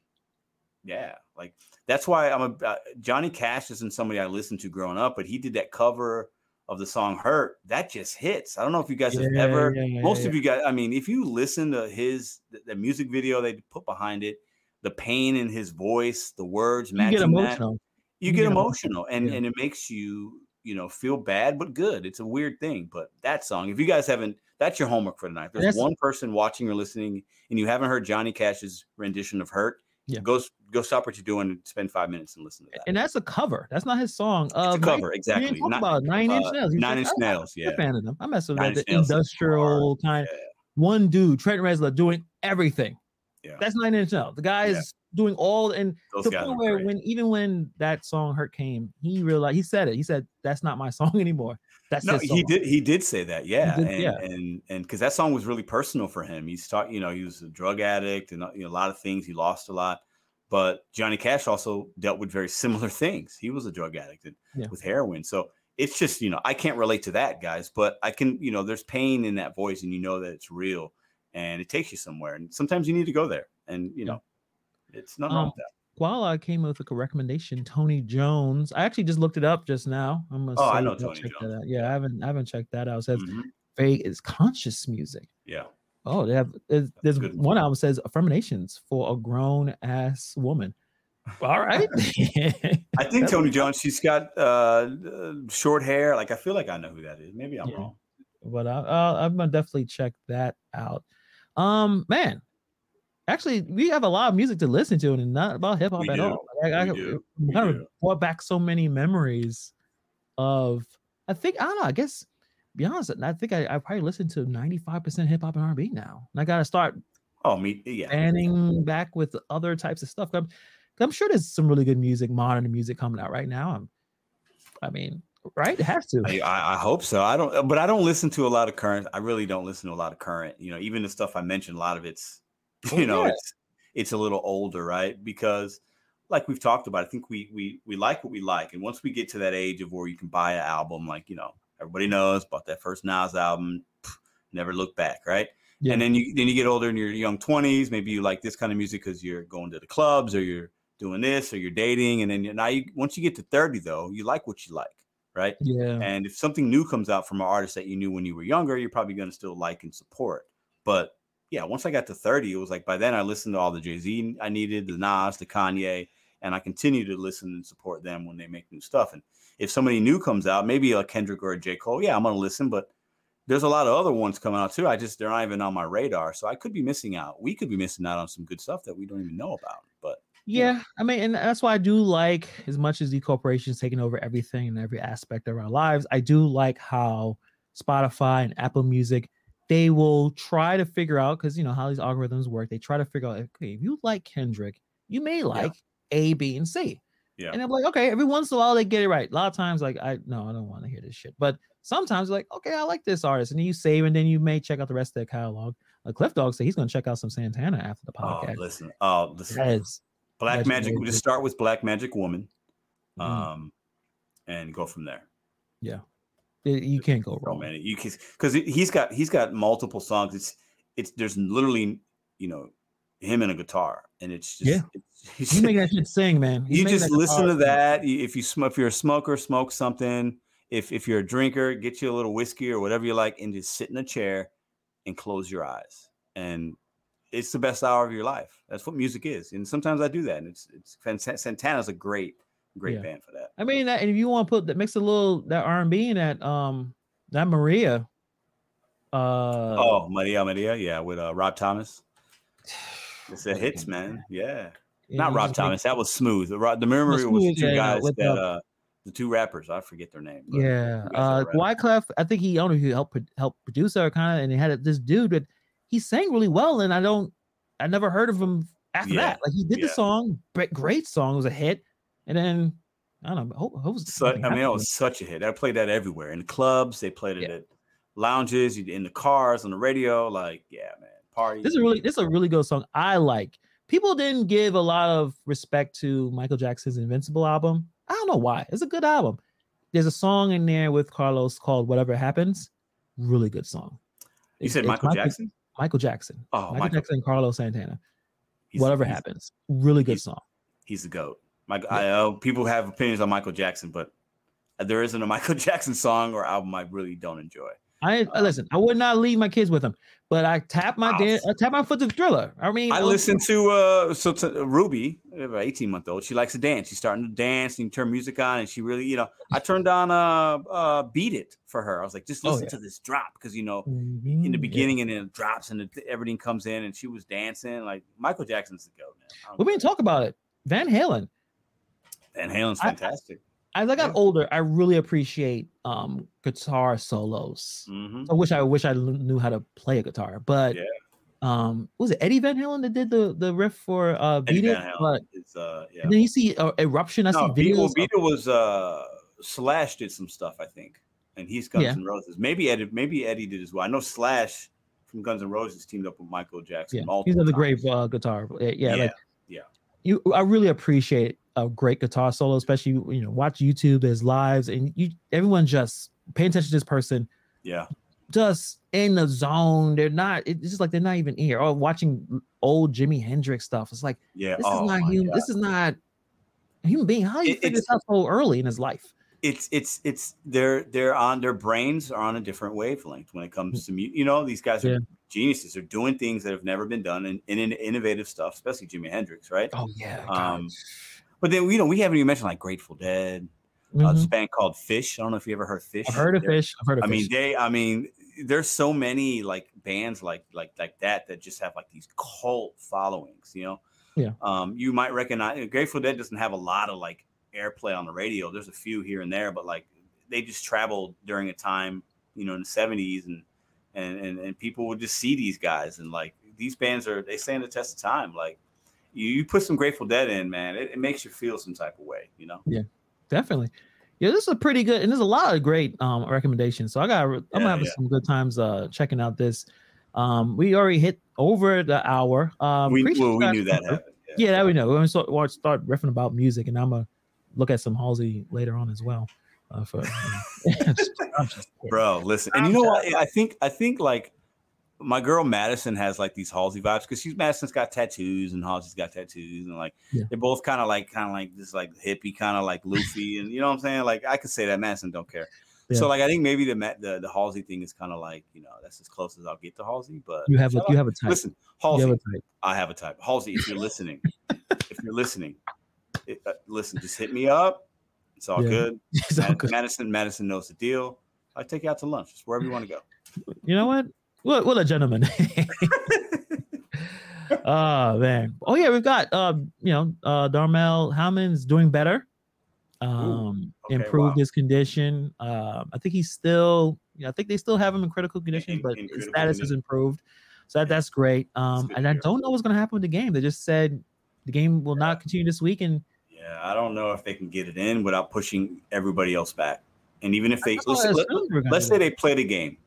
yeah, like that's why I'm a uh, Johnny Cash isn't somebody I listened to growing up, but he did that cover of the song Hurt. That just hits. I don't know if you guys have Yeah, ever, yeah, yeah, most of you guys, I mean, if you listen to his, the, music video they put behind it, the pain in his voice, the words You get that, emotional. you You get get emotional and, Yeah. and it makes you you know feel bad but good it's a weird thing but that song if you guys haven't that's your homework for tonight there's That's- one person watching or listening and you haven't heard johnny cash's rendition of hurt Yeah. go go stop what you're doing and spend five minutes and listen to that And that's a cover. That's not his song. it's Uh, a cover exactly talk Not- about Nine Inch uh, Nails. Nine inch "I'm nails a fan of them. I mess with The Nails is hard. industrial kind. yeah One dude, Trent Reznor, doing everything. Yeah. That's Nine Inch Nails. The guy Yeah. is doing all and those to the point where great. when even when that song "Hurt" came, he realized he said it. He said, "That's not my [LAUGHS] song anymore. That's no, he did. He did say that, yeah, did, and, yeah. and and because that song was really personal for him. He's taught, you know, he was a drug addict and uh, you know, a lot of things. He lost a lot, but Johnny Cash also dealt with very [LAUGHS] similar things. He was a drug addict and, Yeah. with heroin, so it's just you know I can't relate to that, guys, but I can. You know, there's pain in that voice, and you know that it's real, and it takes you somewhere, and sometimes you need to go there, and you know, it's not Um, that. While I came with a recommendation, Tony Jones. I actually just looked it up just now. I'm gonna Oh, I know Tony check that Jones. out. Yeah, I haven't I haven't checked that out. It says Mhm. fake is conscious music. Yeah, Oh, they have there's, there's good. one album says affirmations for a grown ass woman. All right. [LAUGHS] I [LAUGHS] think Tony Jones. She's got uh, short hair. Like I feel like I know who that is. Maybe I'm Yeah. wrong. but I, I'm gonna definitely check that out. Um, man, actually, we have a lot of music to listen to, and not about hip hop at do. all. Like, I, do. kind of brought back so many memories of. I think I don't know. I guess be honest, I think I, I probably listen to 95 percent hip hop and R&B now, and I gotta start Oh, me. Yeah. banning back with other types of stuff. I'm, I'm sure there's some really good music, modern music coming out right now. I'm, I mean, right? It has to. I, I I hope so. I don't, but I don't listen to a lot of current. I really don't listen to a lot of current. You know, even the stuff I mentioned, a lot of it's, Oh, you know, yeah. it's it's a little older, right? Because, like we've talked about, I think we we we like what we like, and once we get to that age of where you can buy an album, like you know, everybody knows about that first Nas album, pff, never look back, right? Yeah. And then you then you get older in your young twenties. Maybe you like this kind of music because you're going to the clubs or you're doing this or you're dating, and then you, now you once you get to thirty though, you like what you like, right? yeah. And if something new comes out from an artist that you knew when you were younger, you're probably going to still like and support. But yeah, once I got to 30, it was like by then I listened to all the Jay Z I needed, the Nas, the Kanye, and I continue to listen and support them when they make new stuff. And if somebody new comes out, maybe a Kendrick or a J. Cole, yeah, I'm going to listen. But there's a lot of other ones coming out too. I just, they're not even on my radar. So I could be missing out. We could be missing out on some good stuff that we don't even know about. But Yeah, I mean, and that's why I do like as much as the corporations taking over everything and every aspect of our lives. I do like how Spotify and Apple Music they will try to figure out because you know how these algorithms work. They try to figure out okay, if you like Kendrick, you may like A, B, and C. Yeah. And I'm like, okay, every once in a while they get it right. A lot of times, like, I no, I don't want to hear this shit. But sometimes, like, okay, I like this artist, and then you save, and then you may check out the rest of their catalog. Like Cliff Dog said, he's going to check out some Santana after the oh, podcast. listen, oh, listen. That is Black Magic. We just start with Black Magic Woman, Mhm. um, and go from there. it- you can't go wrong. man, you can because he's got he's got multiple songs. It's it's there's literally you know him and a guitar, and it's just Yeah. it's, [LAUGHS] He's making that [LAUGHS] shit sing, man. He's you just listen to that. If you smoke, if you're a smoker, smoke something. If if you're a drinker, get you a little whiskey or whatever you like, and just sit in a chair and close your eyes. And it's the best hour of your life. That's what music is. And sometimes I do that. And it's it's Santana's a great great Yeah. band for that. I mean, that, and if you want to put that, mix a little that R and B in that, um, that Maria. Uh, oh, Maria Maria, yeah, with uh, Rob Thomas. [SIGHS] It's a hits, man. Yeah, yeah, not Rob Thomas. That was Smooth. The, the memory was the two yeah, guys that uh, uh, the two rappers. I forget their name. Yeah, uh. Wyclef. I think he I don't helped help produce her kind of, and he had this dude that he sang really well, and I don't, I never heard of him after Yeah, that. Like he did the song, great, great song, it was a hit, and then I don't know. Hope, hope So, I mean, it was such a hit. I played that everywhere in the clubs. They played it Yeah. at lounges, in the cars, on the radio. Like, yeah, man, parties. This is really this is a really good song. I like. People didn't give a lot of respect to Michael Jackson's Invincible album. I don't know why. It's a good album. There's a song in there with Carlos called "Whatever Happens." Really good song. You It's- said it's Michael Jackson? Michael Jackson. Oh, Michael, Michael- Jackson and Carlos Santana. He's- Whatever happens. Really good song. He's the goat. Michael, I know people have opinions on Michael Jackson, but there isn't a [LAUGHS] Michael Jackson song or album I really don't enjoy. I Um, listen. I would not leave my kids with him, but I tap my I tap my foot to Thriller. I mean, I uh, listen to uh so to Ruby, an 18 month old. She likes to dance. She's starting to dance and you turn music on, and she really, you know, I turned on uh uh Beat It for her. I was like, just Oh, listen yeah. to this drop because you know in the Mhm, yeah. beginning and then it drops and it, everything comes in and she was dancing like Michael Jackson's the goat, man. We didn't talk about it. Van Halen. Van Halen's I- fantastic. As I got Yeah. older, I really appreciate um guitar solos. hmm I wish I wish I knew how to play a guitar, but Yeah. um, was it Eddie Van Halen that did the the riff for uh Beat It? But is uh yeah. then you see uh, Eruption. I No, see Beat, well. Beat It was uh Slash did some stuff, I think, and he's Guns Yeah. N' Roses. Maybe Eddie, maybe Eddie did as well. I know Slash from Guns N' Roses teamed up with Michael Jackson. yeah, he's another great uh, guitar. Yeah, yeah, Yeah, like yeah. You. I really appreciate a great guitar solo, especially you know watch YouTube. There's lives, and you everyone just pay attention to this person. Yeah, just in the zone. They're not. It's just like they're not even here. Or watching old Jimi Hendrix stuff. It's like yeah. this oh is not human. God. This is not a human being. How do you It- figure this out so early in his life? it's it's it's they're they're on their brains are on a different wavelength when it comes mm. to mu- you know these guys are Yeah. Geniuses they're doing things that have never been done and, and in innovative stuff especially jimi hendrix right Oh yeah. um but then you know we haven't even mentioned like grateful dead uh, this band called Phish i don't know if you ever heard Phish Mm-hmm. I've heard of They're- Phish. I've heard of i mean they i mean there's so many like bands like like like that that just have like these cult followings you know Yeah. um you might recognize grateful dead doesn't have a lot of like airplay on the radio there's a few here and there but like they just traveled during a time you know in the 70s and and and, and people would just see these guys and like these bands are they stand the test of time like you, you put some grateful dead in man it, it makes you feel some type of way you know Yeah, Definitely. Yeah, this is a pretty good, and there's a lot of great um recommendations. So I got, I'm Yeah, have yeah. some good times uh checking out this. Um, we already hit over the hour. Um, we, well, we knew that happened Yeah, that we know. We're gonna start, start riffing about music, and I'm gonna look at some Halsey later on as well. Uh, for you know. I'm just kidding. bro listen and you know what i think i think like my girl madison has like these halsey vibes because she's madison's got tattoos and halsey's got tattoos and like Yeah. they're both kind of like kind of like this like hippie kind of like luffy and you know what i'm saying like i could say that madison don't care Yeah. so like i think maybe the Ma- the, the halsey thing is kind of like you know that's as close as i'll get to halsey but You have a you have a type. listen you halsey have a type. i have a type halsey if you're listening if you're listening it, uh, listen just hit me up it's all Yeah. good [LAUGHS] It's all good. madison madison knows the deal i take you out to lunch wherever you want to go You know what? What what a gentleman. oh man. Oh yeah, we've got um, you know, uh Damar Hamlin's doing better. Um okay, improved wow. his condition. Um I think he's still yeah, I think they still have him in critical condition, in- but in his status has improved. So that, that's great. Um and I don't know what's gonna happen with the game. They just said the game will not continue this week and Yeah, I don't know if they can get it in without pushing everybody else back. And even if they That's what I let's, let, assumed we were gonna us say they play the game,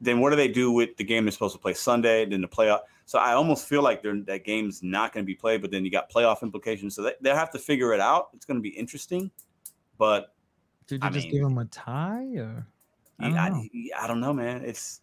then what do they do with the game they're supposed to play Sunday? Then the playoff. So I almost feel like they're, that game's not going to be played, but then you got playoff implications. So they, they'll have to figure it out. It's going to be interesting, but did you I just mean- give them a tie or I don't. I, I don't know, man. It's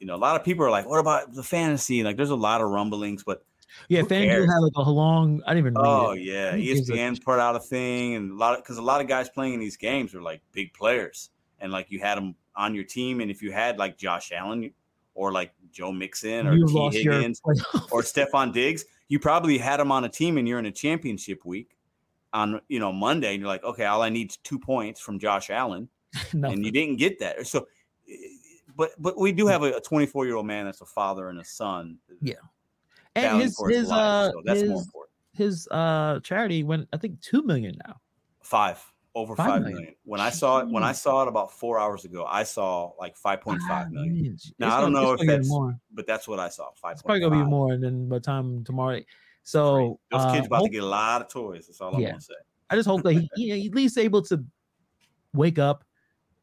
you know a lot of people are like, what about the fantasy? Like, there's a lot of rumblings, but Yeah, FanDuel had like a long. I didn't even. read Oh it. yeah, ESPN's put out a thing, and a lot of because a lot of guys playing in these games are like big players, and like you had them on your team, and if you had like Josh Allen or like Joe Mixon or You Tee Higgins or [LAUGHS] Stefon Diggs, you probably had them on a team, and you're in a championship week on you know Monday, and you're like, okay, all I need is two points from Josh Allen, [LAUGHS] and you didn't get that. So, eh, but but we do have a 24 year old man that's a father and a son. Yeah. And his his uh so that's more his, important. his uh charity went I think two million now. Five over Five five million. million. When I saw it, when I saw it about four hours ago, I saw like five point five million. million. Now It's I don't gonna- know if that's, more. but that's what I saw. Five It's probably gonna be more than by the time tomorrow. So Those uh, kids about to get a lot of toys. That's all I'm Yeah. gonna say. I just hope that he, he at least able to wake up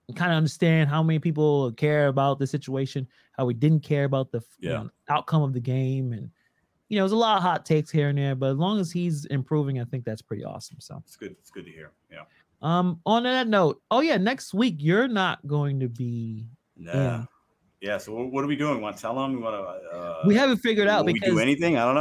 and kind of understand how many people care about the situation, how we didn't care about the you know, outcome of the game, and you know, there's a lot of hot takes here and there, but as long as he's improving, I think that's pretty awesome. So, It's good. It's good to hear. Yeah. um, on that note, oh yeah, next week you're not going to be. Yeah. Yeah. So what, are we doing? Want to tell them? We want to? Uh, we haven't figured out will we because do anything? I don't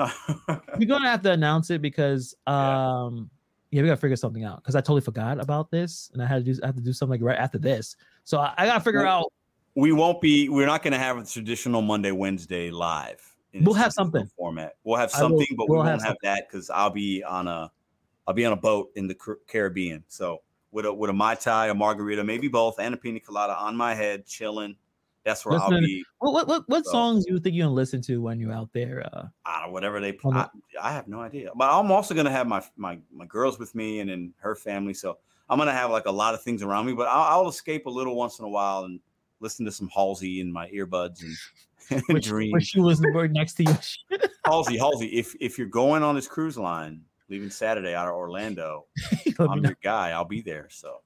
know. [LAUGHS] we're gonna have to announce it because um yeah, we gotta figure something out because I totally forgot about this and I had to do I have to do something like right after this. So I, I gotta figure Well, out we won't be. We're not going to have a traditional Monday Wednesday live. We'll have something. format. We'll have I will- something, but we we'll won't have have, that because I'll be on a I'll be on a boat in the Caribbean. So with a with a mai tai, a margarita, maybe both, and a pina colada on my head, chilling. That's where I'll be. what what what, So- songs do you think you're gonna listen to when you're out there? Uh I don't know, whatever they. On I, I have no idea, but I'm also gonna have my my my girls with me and then her family. So I'm gonna have like a lot of things around me, but I'll, I'll escape a little once in a while and listen to some Halsey in my earbuds and [LAUGHS] which, dream. which she was right next to you. [LAUGHS] Halsey, Halsey, if if you're going on this cruise line, leaving Saturday out of Orlando, [LAUGHS] I'm your guy. I'll be there. So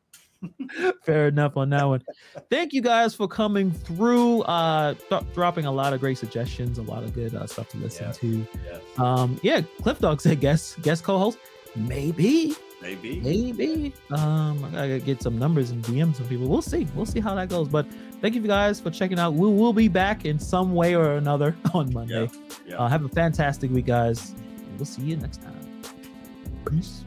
Fair enough on that one. Thank you guys for coming through, uh, th- dropping a lot of great suggestions, a lot of good uh, stuff to listen Yeah. to. yes, Um, yeah, Cliff Dog said guest guest co-host, maybe, maybe. maybe. Um, I gotta get some numbers and DM some people. We'll see. We'll see how that goes. But thank you guys for checking out. We will be back in some way or another [LAUGHS] on Monday. Yeah. Uh, have a fantastic week, guys. And we'll see you next time. Peace.